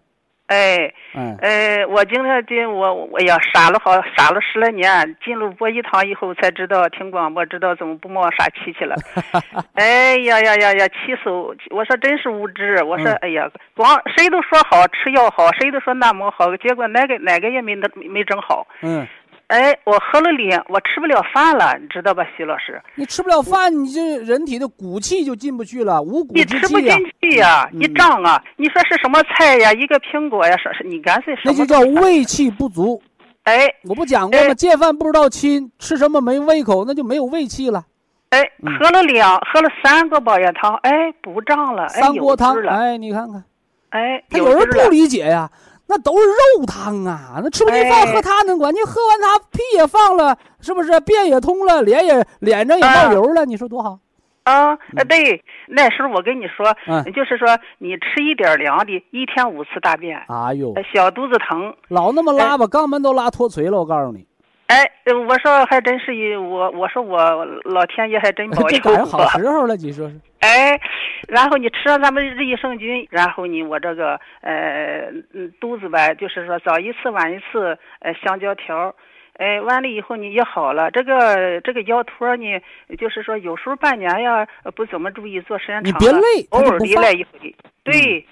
Speaker 5: 哎，
Speaker 1: 嗯，
Speaker 5: 呃，我今天进我我呀傻了好傻了十来年，进入博医堂以后才知道听广播，知道怎么不冒傻气去了。哎呀呀呀呀，气死我！我说真是无知。我说
Speaker 1: 嗯
Speaker 5: 哎呀，光谁都说好吃药好，谁都说那么好，结果哪个哪个也没没没整好。
Speaker 1: 嗯，
Speaker 5: 哎，我喝了脸，我吃不了饭了，你知道吧，徐老师？
Speaker 1: 你吃不了饭，你这人体的骨气就进不去了，无骨
Speaker 5: 你吃不进去呀、
Speaker 1: 嗯
Speaker 5: 一胀啊！你说是什么菜呀？一个苹果呀，说是你干脆什么
Speaker 1: 那就叫胃气不足。
Speaker 5: 哎
Speaker 1: 我不讲过吗？
Speaker 5: 哎
Speaker 1: 见饭不知道亲，吃什么没胃口，那就没有胃气了。
Speaker 5: 哎，
Speaker 1: 嗯
Speaker 5: 喝了两，喝了三个保元汤，哎，不胀了，哎，
Speaker 1: 三锅汤哎，你看看，
Speaker 5: 哎，
Speaker 1: 他有人不理解呀，那都是肉汤啊，那吃不进饭
Speaker 5: 哎
Speaker 1: 喝它能管？你喝完它屁也放了，是不是？便也通了，脸也脸上也
Speaker 5: 啊
Speaker 1: 冒油了，你说多好？
Speaker 5: 啊，呃对，那时候我跟你说，
Speaker 1: 嗯
Speaker 5: 就是说你吃一点凉的，一天五次大便，
Speaker 1: 哎呦
Speaker 5: 呃，小肚子疼，
Speaker 1: 老那么拉吧，肛门都拉脱垂了，我告诉你，
Speaker 5: 哎，呃我说还真是一我，我说我老天爷还真 保佑
Speaker 1: 赶上好。时候了，你说是？
Speaker 5: 哎，然后你吃上咱们益生菌，然后呢，我这个呃嗯肚子吧，就是说早一次晚一次，呃香蕉条儿，哎完了以后你也好了。这个这个腰托呢，就是说有时候半年呀呃不怎么注意，做时间长了，
Speaker 1: 别累，
Speaker 5: 偶尔离来一回，对，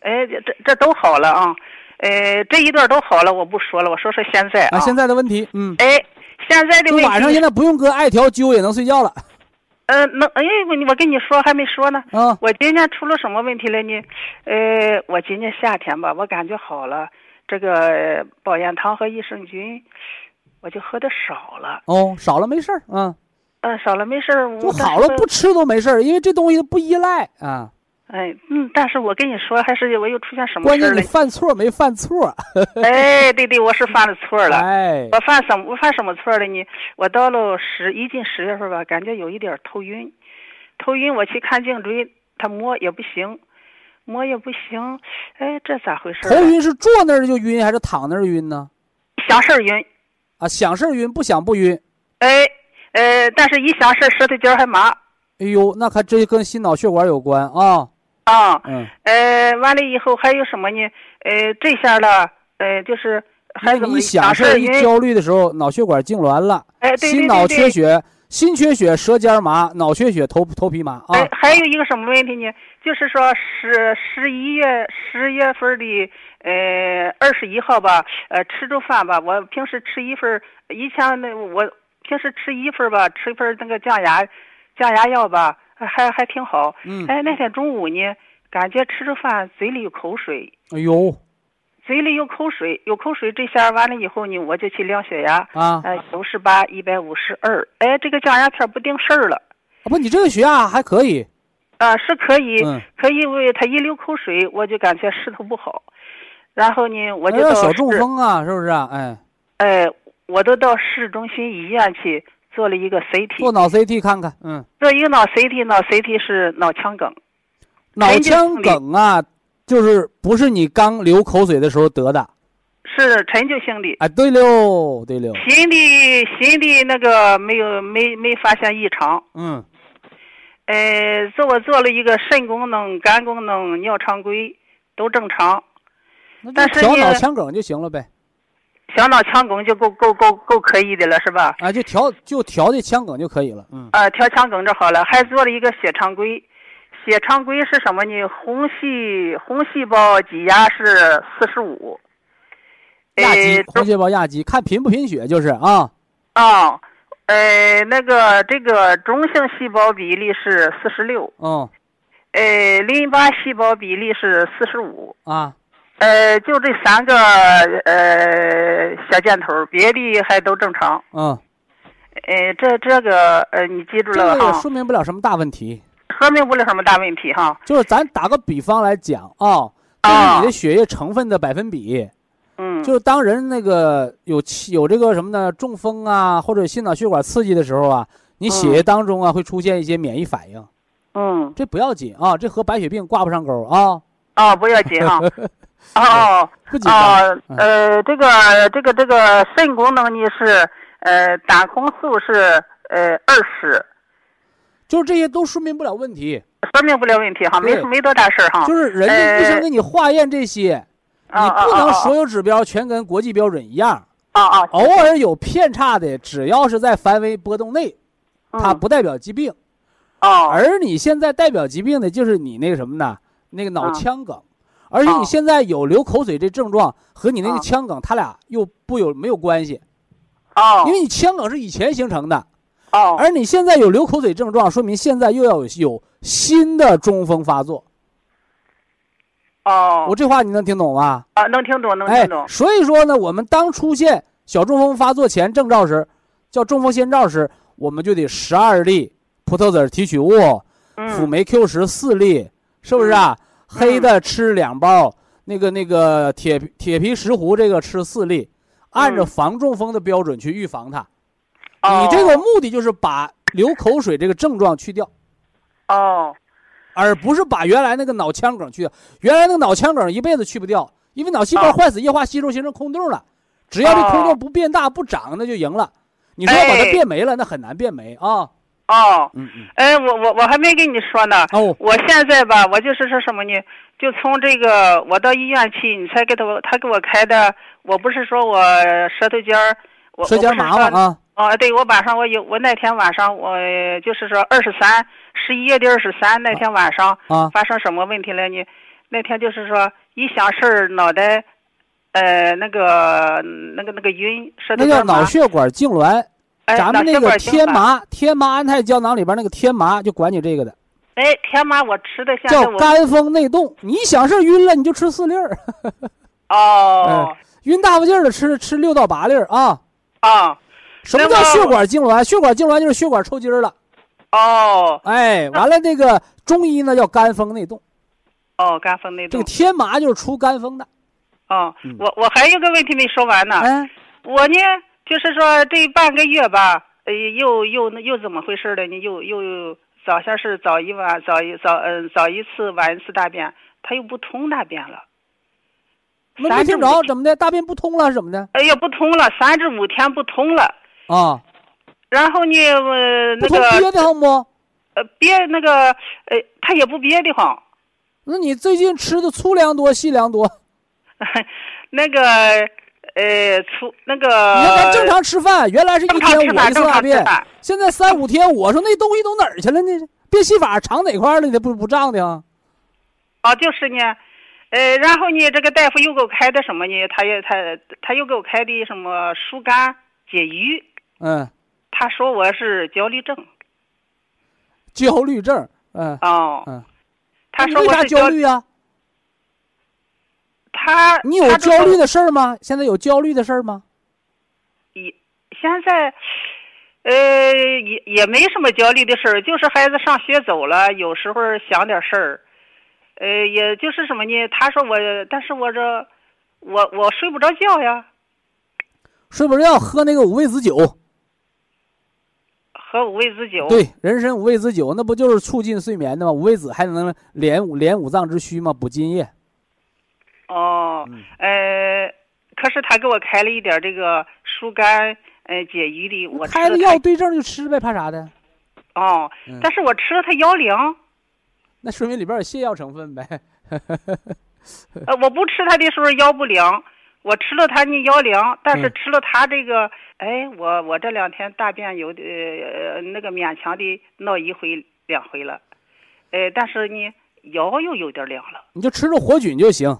Speaker 5: 哎这这这都好了啊，呃这一段都好了，我不说了，我说说现在
Speaker 1: 啊。现在的问题，嗯，
Speaker 5: 哎现在的问题，
Speaker 1: 就晚上现在不用搁艾条灸也能睡觉了，
Speaker 5: 呃能哎我我跟你说还没说呢。
Speaker 1: 啊，
Speaker 5: 我今天出了什么问题了呢？呃，我今年夏天吧，我感觉好了，这个保元汤和益生菌，我就喝的少了。
Speaker 1: 哦，少了没事儿，嗯，
Speaker 5: 嗯、少了没事儿。
Speaker 1: 就
Speaker 5: 我
Speaker 1: 好了，不。吃都没事儿，因为这东西不依赖啊。
Speaker 5: 哎，嗯，但是我跟你说，还是我又出现什么事儿了
Speaker 1: 关键你？犯错没犯错？
Speaker 5: 哎，对对，我是犯了错了。
Speaker 1: 哎，
Speaker 5: 我犯什么？我犯什么错了呢？我到了十一进十月份吧，感觉有一点头晕，头晕，我去看颈椎，他摸也不行，摸也不行，哎，这咋回事？
Speaker 1: 头晕是坐那儿就晕还是躺那儿晕呢？
Speaker 5: 想事儿晕，
Speaker 1: 啊，想事儿晕，不想不晕。
Speaker 5: 哎，呃，但是一想事儿，舌头尖儿还麻
Speaker 1: 哎呦，那还真跟心脑血管有关啊。
Speaker 5: 啊。
Speaker 1: 嗯，
Speaker 5: 呃，完了以后还有什么呢？呃，这下了，呃，就是还怎么
Speaker 1: 因为你想事儿一？焦虑的时候，脑血管痉挛了，
Speaker 5: 哎，对对
Speaker 1: 心脑
Speaker 5: 对对。
Speaker 1: 缺血，心缺血，舌尖麻，脑缺血，头头皮麻啊
Speaker 5: 哎。，还有一个什么问题呢？就是说十十一月十月份的呃二十一号吧，呃吃着饭吧，我平时吃一份儿，以前那我平时吃一份儿吧，吃一份儿那个降压降压药吧，还还挺好。
Speaker 1: 嗯，
Speaker 5: 哎，那天中午呢，感觉吃着饭嘴里有口水，
Speaker 1: 哎呦
Speaker 5: 嘴里有口水，有口水，这下完了以后呢，我就去量血压，
Speaker 1: 啊，
Speaker 5: 呃，九十八，一百五十二，哎，这个降压片不定事儿了，
Speaker 1: 啊不，你这个血压还可以。
Speaker 5: 啊、是可以，
Speaker 1: 嗯，
Speaker 5: 可以为他一流口水，我就感觉势头不好，然后呢，我就到
Speaker 1: 小中，风啊，是不是啊？哎，
Speaker 5: 哎，我都到市中心医院去做了一个 CT，
Speaker 1: 做脑 CT 看看，嗯，
Speaker 5: 做一个脑 CT，脑 CT 是脑腔梗，
Speaker 1: 脑腔梗啊，就是不是你刚流口水的时候得的。
Speaker 5: 是陈旧性的，
Speaker 1: 哎，对溜，对溜，
Speaker 5: 新的新的那个没有没没发现异常。
Speaker 1: 嗯，
Speaker 5: 呃，做我做了一个肾功能、肝功能、尿常规都正常，
Speaker 1: 那
Speaker 5: 但
Speaker 1: 是调脑腔梗就行了呗。
Speaker 5: 小脑腔梗就够够够够可以的了，是吧？
Speaker 1: 啊，就调就调这腔梗就可以了。嗯，
Speaker 5: 啊，调腔梗就好了，还做了一个血常规。血常规是什么呢？红细红细胞挤压是四十五，
Speaker 1: 亚积
Speaker 5: 呃，
Speaker 1: 红细胞压积，看贫不贫血就是啊。
Speaker 5: 啊，呃，那个这个中性细胞比例是四十六，
Speaker 1: 嗯，
Speaker 5: 呃，淋巴细胞比例是四十五，
Speaker 1: 啊，
Speaker 5: 呃，就这三个呃小箭头，别的还都正常。
Speaker 1: 嗯，
Speaker 5: 呃，这这个呃，你记住
Speaker 1: 这个也
Speaker 5: 了哈，
Speaker 1: 说明不了什么大问题。
Speaker 5: 说明不了什么大问题哈。
Speaker 1: 就是咱打个比方来讲啊，就是你的血液成分的百分比，
Speaker 5: 嗯，
Speaker 1: 就是当人那个有气有这个什么呢，中风啊，或者心脑血管刺激的时候啊，你血液当中啊会出现一些免疫反应，
Speaker 5: 嗯，
Speaker 1: 这不要紧啊，这和白血病挂不上钩啊，
Speaker 5: 哦，不要紧哈。哦
Speaker 1: 不紧张。
Speaker 5: 哦，呃，这个这个这个肾功能呢是呃胆红素是呃二十，
Speaker 1: 就是这些都说明不了问题，
Speaker 5: 说明不了问题哈，没没多大事儿哈。
Speaker 1: 就是人家
Speaker 5: 呃
Speaker 1: 医生给你化验这些，你
Speaker 5: 啊
Speaker 1: 不能
Speaker 5: 啊
Speaker 1: 所有指标全跟国际标准一样，
Speaker 5: 啊啊，
Speaker 1: 偶尔有偏差的，只要是在范围波动内，它
Speaker 5: 嗯
Speaker 1: 不代表疾病。
Speaker 5: 哦。
Speaker 1: 而你现在代表疾病的就是你那个什么呢？那个脑
Speaker 5: 啊
Speaker 1: 腔梗，而且你
Speaker 5: 哦
Speaker 1: 现在有流口水这症状和你那个
Speaker 5: 啊
Speaker 1: 腔梗，它俩又不有没有关系，
Speaker 5: 哦
Speaker 1: 因为你腔梗是以前形成的，
Speaker 5: 哦
Speaker 1: 而你现在有流口水症状，说明现在又要有有新的中风发作。
Speaker 5: 哦，
Speaker 1: 我这话你能听懂吗？
Speaker 5: 啊能听懂能
Speaker 1: 哎
Speaker 5: 听懂，
Speaker 1: 所以说呢，我们当出现小中风发作前征兆时，叫中风先兆时，我们就得十二粒葡萄籽提取物，辅
Speaker 5: 嗯
Speaker 1: 酶 Q 十四粒，是不是啊？黑的吃两包，那个那个铁皮铁皮石斛这个吃四粒，按照
Speaker 5: 嗯
Speaker 1: 防中风的标准去预防它。
Speaker 5: 哦
Speaker 1: 你这个目的就是把流口水这个症状去掉，
Speaker 5: 哦
Speaker 1: 而不是把原来那个脑腔梗去掉。原来那个脑腔梗一辈子去不掉，因为脑细胞
Speaker 5: 哦
Speaker 1: 坏死，液化吸收形成空洞了。只要这空洞
Speaker 5: 哦
Speaker 1: 不变大不长，那就赢了。你说要把它
Speaker 5: 哎
Speaker 1: 变没了，那很难变没啊。
Speaker 5: 哦，
Speaker 1: 嗯嗯。
Speaker 5: 哎，我我我还没跟你说呢，
Speaker 1: 哦，
Speaker 5: 我现在吧，我就是说什么呢？就从这个我到医院去，你才给他他给我开的，我不是说我舌头尖儿，我
Speaker 1: 舌尖麻
Speaker 5: 嘛
Speaker 1: 嘛啊。
Speaker 5: 哦，对，我晚上我有我那天晚上我就是说二十三十一月的二十三那天晚上
Speaker 1: 啊
Speaker 5: 发生什么问题了呢？那天就是说一想事儿脑袋，呃那个那个那个晕，舌头
Speaker 1: 那叫脑血管痉挛。
Speaker 5: 哎
Speaker 1: 咱们那个天麻天麻安泰胶囊里边那个天麻就管你这个的，
Speaker 5: 哎天麻我吃的像
Speaker 1: 叫肝风内动。你想事晕了，你就吃四粒儿，
Speaker 5: 哦
Speaker 1: 晕大不劲儿的吃吃六到八粒儿啊。
Speaker 5: 啊
Speaker 1: 什么叫血管痉挛？血管痉挛就是血管抽筋儿了。
Speaker 5: 哦
Speaker 1: 哎，完了那个中医呢叫肝风内动，
Speaker 5: 哦肝风内动
Speaker 1: 这个天麻就是除肝风的。
Speaker 5: 哦
Speaker 1: 嗯，
Speaker 5: 我我还有个问题没说完呢。
Speaker 1: 哎，
Speaker 5: 我呢，就是说这半个月吧，呃，又又又怎么回事了你？又又早先是早一晚，早一早嗯早一次晚一次大便，他又不通大便了。
Speaker 1: 没没听着怎么的？大便不通了是怎么的？
Speaker 5: 哎呀，不通了，三至五天不通了。
Speaker 1: 啊，
Speaker 5: 然后呢，呃，那个
Speaker 1: 憋得慌不？
Speaker 5: 呃憋那个呃，他也不憋得慌。
Speaker 1: 那你最近吃的粗粮多细粮多？
Speaker 5: 那个呃出那个。
Speaker 1: 你看咱正常吃饭，原来是一天五一次大便。现在三五天。我说那东西都哪儿去了呢？变戏法藏哪块儿了呢？不不胀的啊？
Speaker 5: 哦，就是呢，呃，然后呢，这个大夫又给我开的什么呢？他也他他又给我开的什么疏肝解郁，
Speaker 1: 嗯，
Speaker 5: 他说我是焦虑症。
Speaker 1: 焦虑症。嗯，
Speaker 5: 哦，
Speaker 1: 嗯
Speaker 5: 他说我是焦，
Speaker 1: 焦虑啊？
Speaker 5: 他
Speaker 1: 你有焦虑的事儿吗？现在有焦虑的事儿吗？
Speaker 5: 也现在，呃，也也没什么焦虑的事儿，就是孩子上学走了，有时候想点事儿，呃，也就是什么呢？他说我，但是我这我我睡不着觉呀，
Speaker 1: 睡不着觉，喝那个五味子酒。
Speaker 5: 喝五味子酒。
Speaker 1: 对，人参五味子酒，那不就是促进睡眠的吗？五味子还能连五连五脏之虚吗？补津液。
Speaker 5: 哦，
Speaker 1: 嗯
Speaker 5: 呃，可是他给我开了一点这个疏肝呃解郁的，我吃
Speaker 1: 开了药对症就吃呗，怕啥的？
Speaker 5: 哦
Speaker 1: 嗯，
Speaker 5: 但是我吃了它腰凉，
Speaker 1: 那说明里边有泻药成分呗。
Speaker 5: 呃，我不吃它的时候腰不凉，我吃了它呢腰凉，但是
Speaker 1: 嗯
Speaker 5: 吃了它这个，哎，我我这两天大便有的呃那个勉强的闹一回两回了，呃，但是呢腰又有点凉了，
Speaker 1: 你就吃着活菌就行，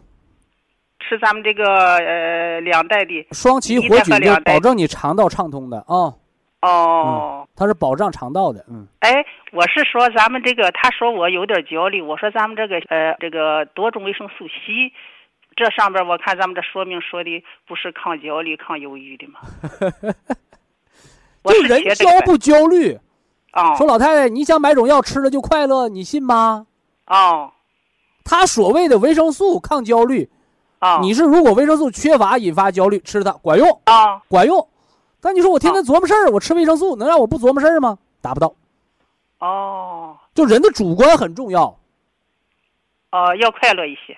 Speaker 5: 吃咱们这个呃两代的，
Speaker 1: 双歧活菌就保证你肠道畅通的啊、
Speaker 5: 哦，
Speaker 1: 它是保障肠道的。嗯，
Speaker 5: 哎，我是说咱们这个，他说我有点焦虑，我说咱们这个呃这个多种维生素 C，这上边我看咱们这说明说的不是抗焦虑、抗忧郁的吗？我
Speaker 1: 就是人焦不焦虑？
Speaker 5: 哦
Speaker 1: 说老太太，你想买种药吃了就快乐，你信吗？
Speaker 5: 哦
Speaker 1: 他所谓的维生素抗焦虑，
Speaker 5: 哦，
Speaker 1: 你是如果维生素缺乏引发焦虑，吃它管用
Speaker 5: 啊
Speaker 1: 管用。但你说我天天琢磨事儿，我吃维生素能让我不琢磨事儿吗？达不到。
Speaker 5: 哦
Speaker 1: 就人的主观很重要。
Speaker 5: 哦，要快乐一些。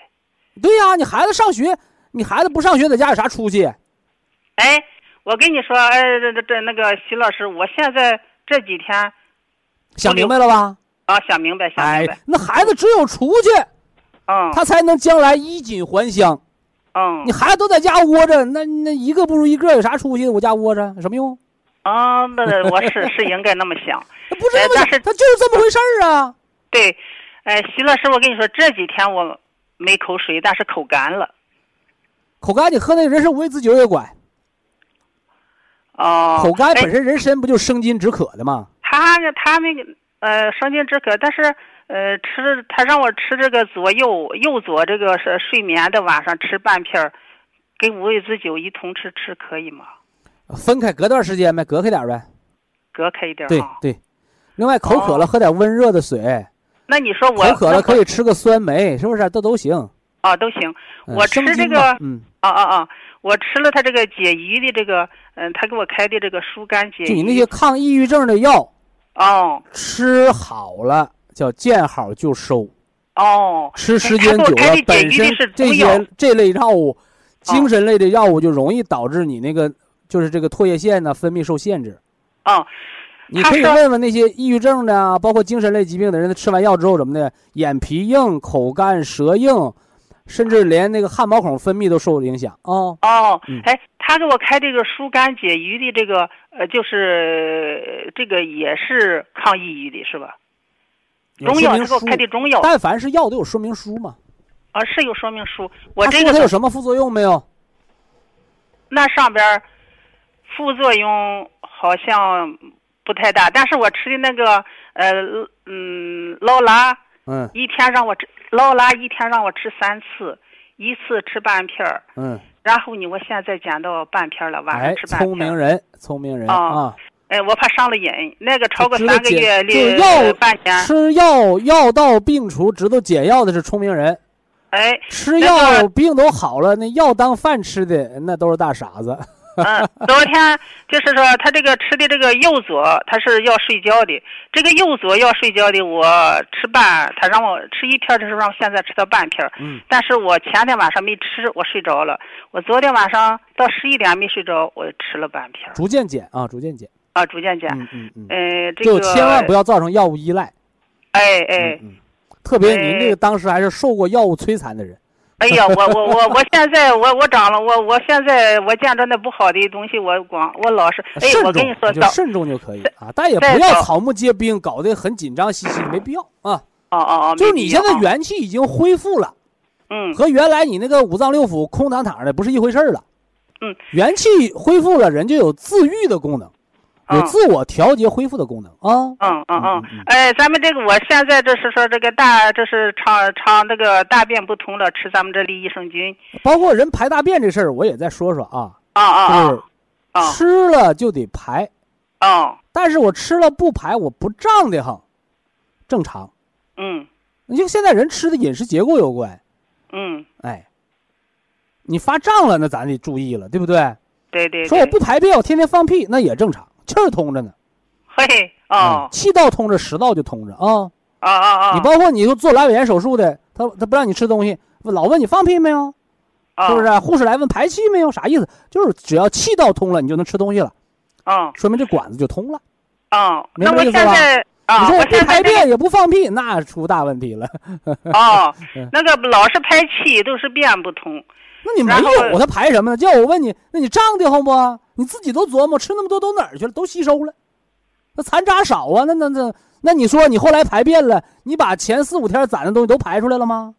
Speaker 1: 对呀、你孩子上学，你孩子不上学在家有啥出息？
Speaker 5: 哎，我跟你说，哎，这这这那个徐老师，我现在这几天
Speaker 1: 想明白了吧？
Speaker 5: 啊想明白想
Speaker 1: 哎
Speaker 5: 明白，，哎
Speaker 1: 那孩子只有出去，
Speaker 5: 嗯
Speaker 1: 他才能将来衣锦还乡。
Speaker 5: 嗯
Speaker 1: 你孩子都在家窝着，那那一个不如一个，有啥出息？我家窝着有什么用？
Speaker 5: 啊，那我是是应该那么想。
Speaker 1: 那不是那么想，
Speaker 5: 哎但是
Speaker 1: 他就是这么回事儿啊。
Speaker 5: 对，哎，徐老师，我跟你说，这几天我没口水，但是口干了。
Speaker 1: 口干，你喝那人参五味子酒也管。
Speaker 5: 哦，
Speaker 1: 口干
Speaker 5: 哎
Speaker 1: 本身人参不就生津止渴的吗？
Speaker 5: 他他那个呃生津止渴，但是呃吃他让我吃这个左右右左这个是睡眠的晚上吃半片儿，跟五味子酒一同吃吃可以吗？
Speaker 1: 分开隔段时间呗，隔开点呗。
Speaker 5: 隔开一点
Speaker 1: 对。对。另外，口渴了喝点温热的水，
Speaker 5: 那你说我
Speaker 1: 口渴了可以吃个酸梅，是不是？这都行。
Speaker 5: 啊都行。
Speaker 1: 嗯
Speaker 5: 我吃这个
Speaker 1: 嗯，
Speaker 5: 啊啊啊！我吃了他这个解郁的这个，嗯，他给我开的这个疏肝解郁。
Speaker 1: 就你那些抗抑郁症的药，
Speaker 5: 哦
Speaker 1: 吃好了叫见好就收，
Speaker 5: 哦，
Speaker 1: 吃时间久了本身这些这类药物，精神类的药物就容易导致你那个就是这个唾液腺呢分泌受限制。
Speaker 5: 哦
Speaker 1: 你可以问问那些抑郁症的啊，包括精神类疾病的人，他吃完药之后怎么的，眼皮硬、口干、舌硬，甚至连那个汗毛孔分泌都受影响啊。
Speaker 5: 哦
Speaker 1: 嗯，
Speaker 5: 哎，他给我开这个疏肝解郁的这个，呃，就是呃这个也是抗抑郁的，是吧？
Speaker 1: 有
Speaker 5: 中药，他给我
Speaker 1: 说
Speaker 5: 开的中药
Speaker 1: 但凡是药都有说明书嘛。
Speaker 5: 啊，是有说明书。我这个
Speaker 1: 它有什么副作用没有？
Speaker 5: 那上边儿副作用好像不太大，但是我吃的那个呃嗯劳拉，
Speaker 1: 嗯
Speaker 5: 一天让我吃劳拉一天让我吃三次，一次吃半片儿，
Speaker 1: 嗯，
Speaker 5: 然后呢，我现在减到半片儿了，晚
Speaker 1: 哎
Speaker 5: 上吃，半片儿。
Speaker 1: 聪明人，聪明人
Speaker 5: 啊
Speaker 1: 啊！
Speaker 5: 哎，我怕上了瘾，那个超过三个月
Speaker 1: 减就
Speaker 5: 里
Speaker 1: 是药
Speaker 5: 半年，
Speaker 1: 吃药药到病除，知道解药的是聪明人。
Speaker 5: 哎，
Speaker 1: 吃
Speaker 5: 那
Speaker 1: 药
Speaker 5: 个
Speaker 1: 病都好了，那药当饭吃的那都是大傻子。
Speaker 5: 嗯，昨天就是说他这个吃的这个右左，他是要睡觉的，这个右左要睡觉的，我吃半，他让我吃一片儿的时候，让我现在吃到半片，
Speaker 1: 嗯，
Speaker 5: 但是我前天晚上没吃，我睡着了，我昨天晚上到十一点没睡着，我吃了半片，
Speaker 1: 逐渐减啊，逐渐减。
Speaker 5: 啊，逐渐减，
Speaker 1: 嗯嗯嗯，
Speaker 5: 呃，这
Speaker 1: 就千万不要造成药物依赖。
Speaker 5: 哎哎
Speaker 1: 特别您
Speaker 5: 哎
Speaker 1: 这个当时还是受过药物摧残的人。
Speaker 5: 哎呀，我我我我现在我我长了，我我现在我见着那不好的东西，我光我老是哎，
Speaker 1: 慎
Speaker 5: 我跟你说，
Speaker 1: 重就慎重就可以啊，但也不要草木皆兵，搞得很紧张兮兮，没必要啊。
Speaker 5: 哦哦哦，
Speaker 1: 就是你现在元气已经恢复了，
Speaker 5: 嗯
Speaker 1: 和原来你那个五脏六腑空堂堂的不是一回事儿了。
Speaker 5: 嗯，
Speaker 1: 元气恢复了，人就有自愈的功能，有
Speaker 5: 嗯
Speaker 1: 自我调节恢复的功能啊。
Speaker 5: 嗯嗯
Speaker 1: 嗯
Speaker 5: 哎，咱们这个我现在这是说这个大，这是肠肠这个大便不通了，吃咱们这里益生菌。
Speaker 1: 包括人排大便这事儿，我也再说说啊，
Speaker 5: 啊啊
Speaker 1: 就是
Speaker 5: 啊啊
Speaker 1: 吃了就得排，
Speaker 5: 啊！
Speaker 1: 但是我吃了不排，我不胀的很，正常。
Speaker 5: 嗯
Speaker 1: 你就现在人吃的饮食结构有关，
Speaker 5: 嗯，
Speaker 1: 哎，你发胀了，那咱得注意了，对不对？
Speaker 5: 对对。
Speaker 1: 说我不排便，我天天放屁，那也正常，气儿通着呢。
Speaker 5: 嘿哦
Speaker 1: 嗯气道通着，食道就通着啊。
Speaker 5: 啊啊啊！
Speaker 1: 你包括你说做阑尾炎手术的，他他不让你吃东西，老问你放屁没有，
Speaker 5: 啊
Speaker 1: 是不是？护士来问排气没有，啥意思？就是只要气道通了，你就能吃东西了，
Speaker 5: 啊
Speaker 1: 说明这管子就通了。
Speaker 5: 啊！那我
Speaker 1: 明白意思吧
Speaker 5: 现在啊，我
Speaker 1: 你说我不排便也不放屁，那出大问题了。
Speaker 5: 哦，那个老是排气，都是便不通。
Speaker 1: 那你没有，他排什么呢？叫我问你，那你胀得慌不？你自己都琢磨，吃那么多都哪儿去了？都吸收了，那残渣少啊？那那那那你说你后来排便了，你把前四五天攒的东西都排出来了吗？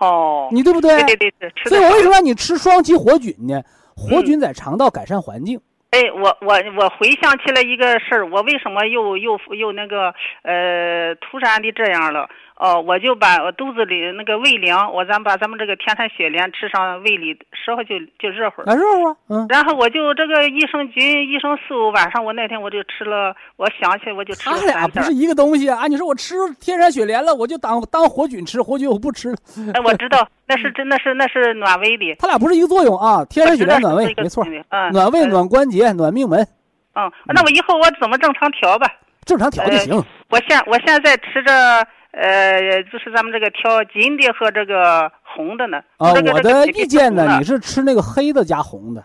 Speaker 5: 哦，
Speaker 1: 你对不
Speaker 5: 对对对对，
Speaker 1: 所以我为什么让你吃双歧活菌呢？活菌在肠道改善环境，
Speaker 5: 哎，我我我回想起来一个事儿，我为什么又又又那个呃突然的这样了？哦，我就把我肚子里那个胃凉，我咱把咱们这个天山雪莲吃上胃里，时候就就热乎儿。
Speaker 1: 啊，热乎啊，嗯，
Speaker 5: 然后我就这个益生菌、益生素，晚上我那天我就吃了，我想起来我就吃了
Speaker 1: 他俩。不是一个东西啊！啊你说我吃天山雪莲了，我就当当活菌吃，活菌我不吃了。
Speaker 5: 哎，我知道，那是真的是那是暖胃的。
Speaker 1: 它俩不是一个作用啊！天山雪莲暖胃，没错，
Speaker 5: 嗯，
Speaker 1: 暖胃、
Speaker 5: 嗯
Speaker 1: 暖关节、暖命门，
Speaker 5: 嗯，那我以后我怎么正常调吧？
Speaker 1: 正常调就行。
Speaker 5: 我现我现在吃着，呃，就是咱们这个挑金的和这个红的呢。
Speaker 1: 啊，
Speaker 5: 这个
Speaker 1: 我的意见呢，你是吃那个黑的加红的，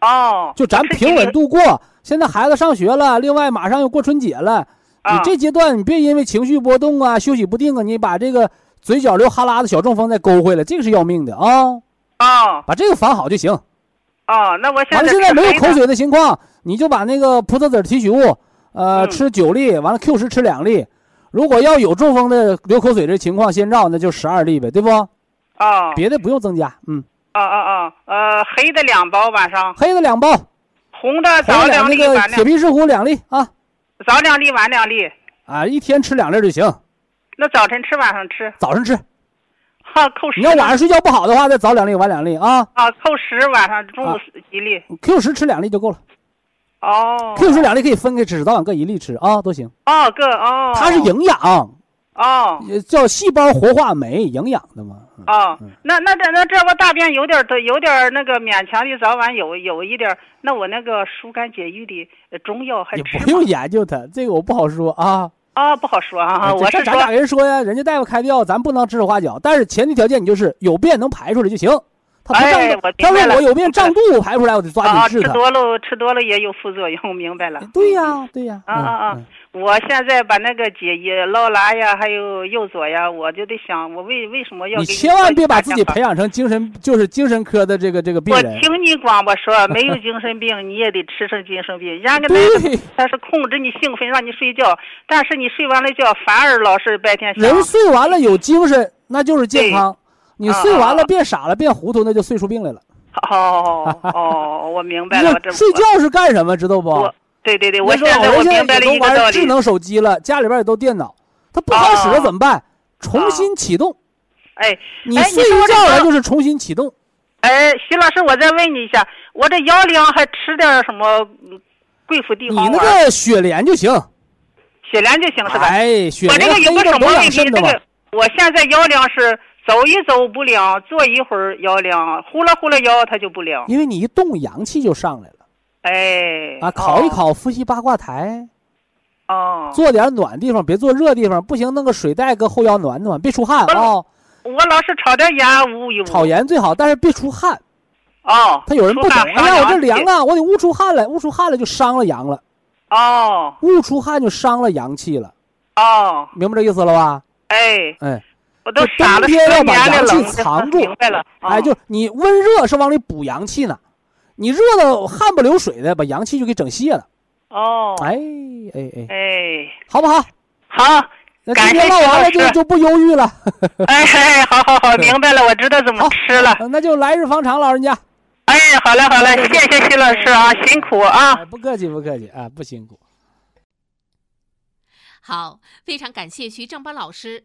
Speaker 5: 哦，
Speaker 1: 就咱平稳度过。现在孩子上学了，另外马上要过春节了，你
Speaker 5: 啊
Speaker 1: 这阶段你别因为情绪波动啊、休息不定啊，你把这个嘴角流哈喇子小中风再勾回来，这个是要命的啊！
Speaker 5: 哦
Speaker 1: 把这个防好就行。
Speaker 5: 哦，那我现在
Speaker 1: 完了，现在没有口水的情况，你就把那个葡萄籽提取物，呃，
Speaker 5: 嗯
Speaker 1: 吃九粒，完了 Q 十吃两粒。如果要有中风的流口水这情况，先兆那就十二粒呗，对不？
Speaker 5: 哦
Speaker 1: 别的不用增加。嗯，
Speaker 5: 啊啊啊，呃，黑的两包晚上，
Speaker 1: 黑的两包，
Speaker 5: 红的早两粒
Speaker 1: 铁皮石斛两粒啊
Speaker 5: 早两粒晚两粒。
Speaker 1: 啊，一天吃两粒就行，
Speaker 5: 那早晨吃晚上吃，
Speaker 1: 早晨吃。
Speaker 5: 哈扣十。
Speaker 1: 你要晚上睡觉不好的话，再早两粒晚两粒啊。
Speaker 5: 啊，扣十晚上中午
Speaker 1: 啊
Speaker 5: 一粒。
Speaker 1: Q 十吃两粒就够了
Speaker 5: 哦。
Speaker 1: ，Q 十两粒可以分开吃，早晚各一粒吃啊，都行。
Speaker 5: 哦，各哦。
Speaker 1: 它是营养，
Speaker 5: 哦
Speaker 1: 也叫细胞活化酶，营养的嘛。嗯
Speaker 5: 哦
Speaker 1: 嗯，
Speaker 5: 那那这那这不大便有点儿有点儿那个勉强的，早晚有有一点儿。那我那个疏肝解郁的呃中药还
Speaker 1: 也
Speaker 5: 吃吗
Speaker 1: 不用研究它，这个我不好说啊。
Speaker 5: 啊，不好说啊。
Speaker 1: 哎
Speaker 5: 我是
Speaker 1: 咱咋跟人说呀？人家大夫开的药，咱不能指手画脚。但是前提条件你就是有便能排出来就行。他不胀他我有病胀肚子排不出来，我得抓
Speaker 5: 啊，
Speaker 1: 紧治他。
Speaker 5: 吃多了吃多了也有副作用，明白了。
Speaker 1: 对呀，对呀。
Speaker 5: 啊啊啊
Speaker 1: 嗯！
Speaker 5: 我现在把那个解液劳拉呀，还有右左呀，我就得想，我为为什么要
Speaker 1: 你
Speaker 5: 给
Speaker 1: 千万别把自己
Speaker 5: 培
Speaker 1: 培养成精神，就是精神科的这个这个病人我。
Speaker 5: 听你广播说，没有 精神病，你也得吃成精神病。人家那
Speaker 1: 对
Speaker 5: 个他是控制你兴奋，让你睡觉，但是你睡完了觉，反而老是白天想。
Speaker 1: 人睡完了有精神，那就是健康。你
Speaker 5: 啊
Speaker 1: 睡完了变傻了变糊涂，那就睡出病来了。
Speaker 5: 哦哦，我明白了，
Speaker 1: 睡觉是干什么？知道不？
Speaker 5: 对对对，我现在我
Speaker 1: 老人
Speaker 5: 明白了
Speaker 1: 也都
Speaker 5: 一个道理。
Speaker 1: 玩智能手机了，家里边也都电脑，它不好使了
Speaker 5: 哦
Speaker 1: 怎么办？重新启动。
Speaker 5: 哎
Speaker 1: 你
Speaker 5: 哎
Speaker 1: 睡一觉了就是重新启动。
Speaker 5: 哎，徐老师，我再问你一下，我这药量还吃点什么嗯贵妇地
Speaker 1: 你那、个雪莲就行，
Speaker 5: 雪莲就行是吧？
Speaker 1: 哎，雪
Speaker 5: 我这
Speaker 1: 莲
Speaker 5: 个有个什么问题？这个。我现在药量是走一走不凉，坐一会儿腰凉，呼啦呼啦腰它就不凉。
Speaker 1: 因为你一动，阳气就上来了
Speaker 5: 哎，
Speaker 1: 啊！烤一
Speaker 5: 哦
Speaker 1: 烤伏羲八卦台，
Speaker 5: 哦，
Speaker 1: 坐点暖地方，别坐热地方，不行弄个水袋搁后腰暖暖，别出汗啊！
Speaker 5: 我老是炒点盐捂一捂。
Speaker 1: 炒盐最好，但是别出汗。
Speaker 5: 哦，
Speaker 1: 他有人不懂，哎呀，我这凉。啊，我得捂出汗来，捂出汗来就伤了阳了，
Speaker 5: 哦
Speaker 1: 捂出汗就伤了阳气了，
Speaker 5: 哦，
Speaker 1: 明白这意思了吧？
Speaker 5: 哎，
Speaker 1: 哎，
Speaker 5: 我都
Speaker 1: 就
Speaker 5: 傻了十
Speaker 1: 冬天要把阳气藏住
Speaker 5: 明白了。
Speaker 1: 哎，
Speaker 5: 哦
Speaker 1: 就你温热是往里补阳气呢，你热的汗不流水的，把阳气就给整泄了。
Speaker 5: 哦，
Speaker 1: 哎哎哎，
Speaker 5: 哎，
Speaker 1: 好不好？
Speaker 5: 好，
Speaker 1: 那
Speaker 5: 感谢
Speaker 1: 今天唠完了就就不忧郁了。
Speaker 5: 哎哎，好好好，明白了，我知道怎么吃了。
Speaker 1: 那就来日方长，老人家。
Speaker 5: 哎，好嘞好嘞，谢谢徐老师啊，辛苦啊。
Speaker 1: 哎，不客气不客气啊，不辛苦。
Speaker 3: 好，非常感谢徐正邦老师，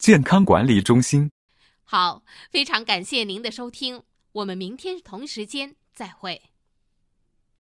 Speaker 4: 健康管理中心”。
Speaker 3: 好，非常感谢您的收听，我们明天同时间再会。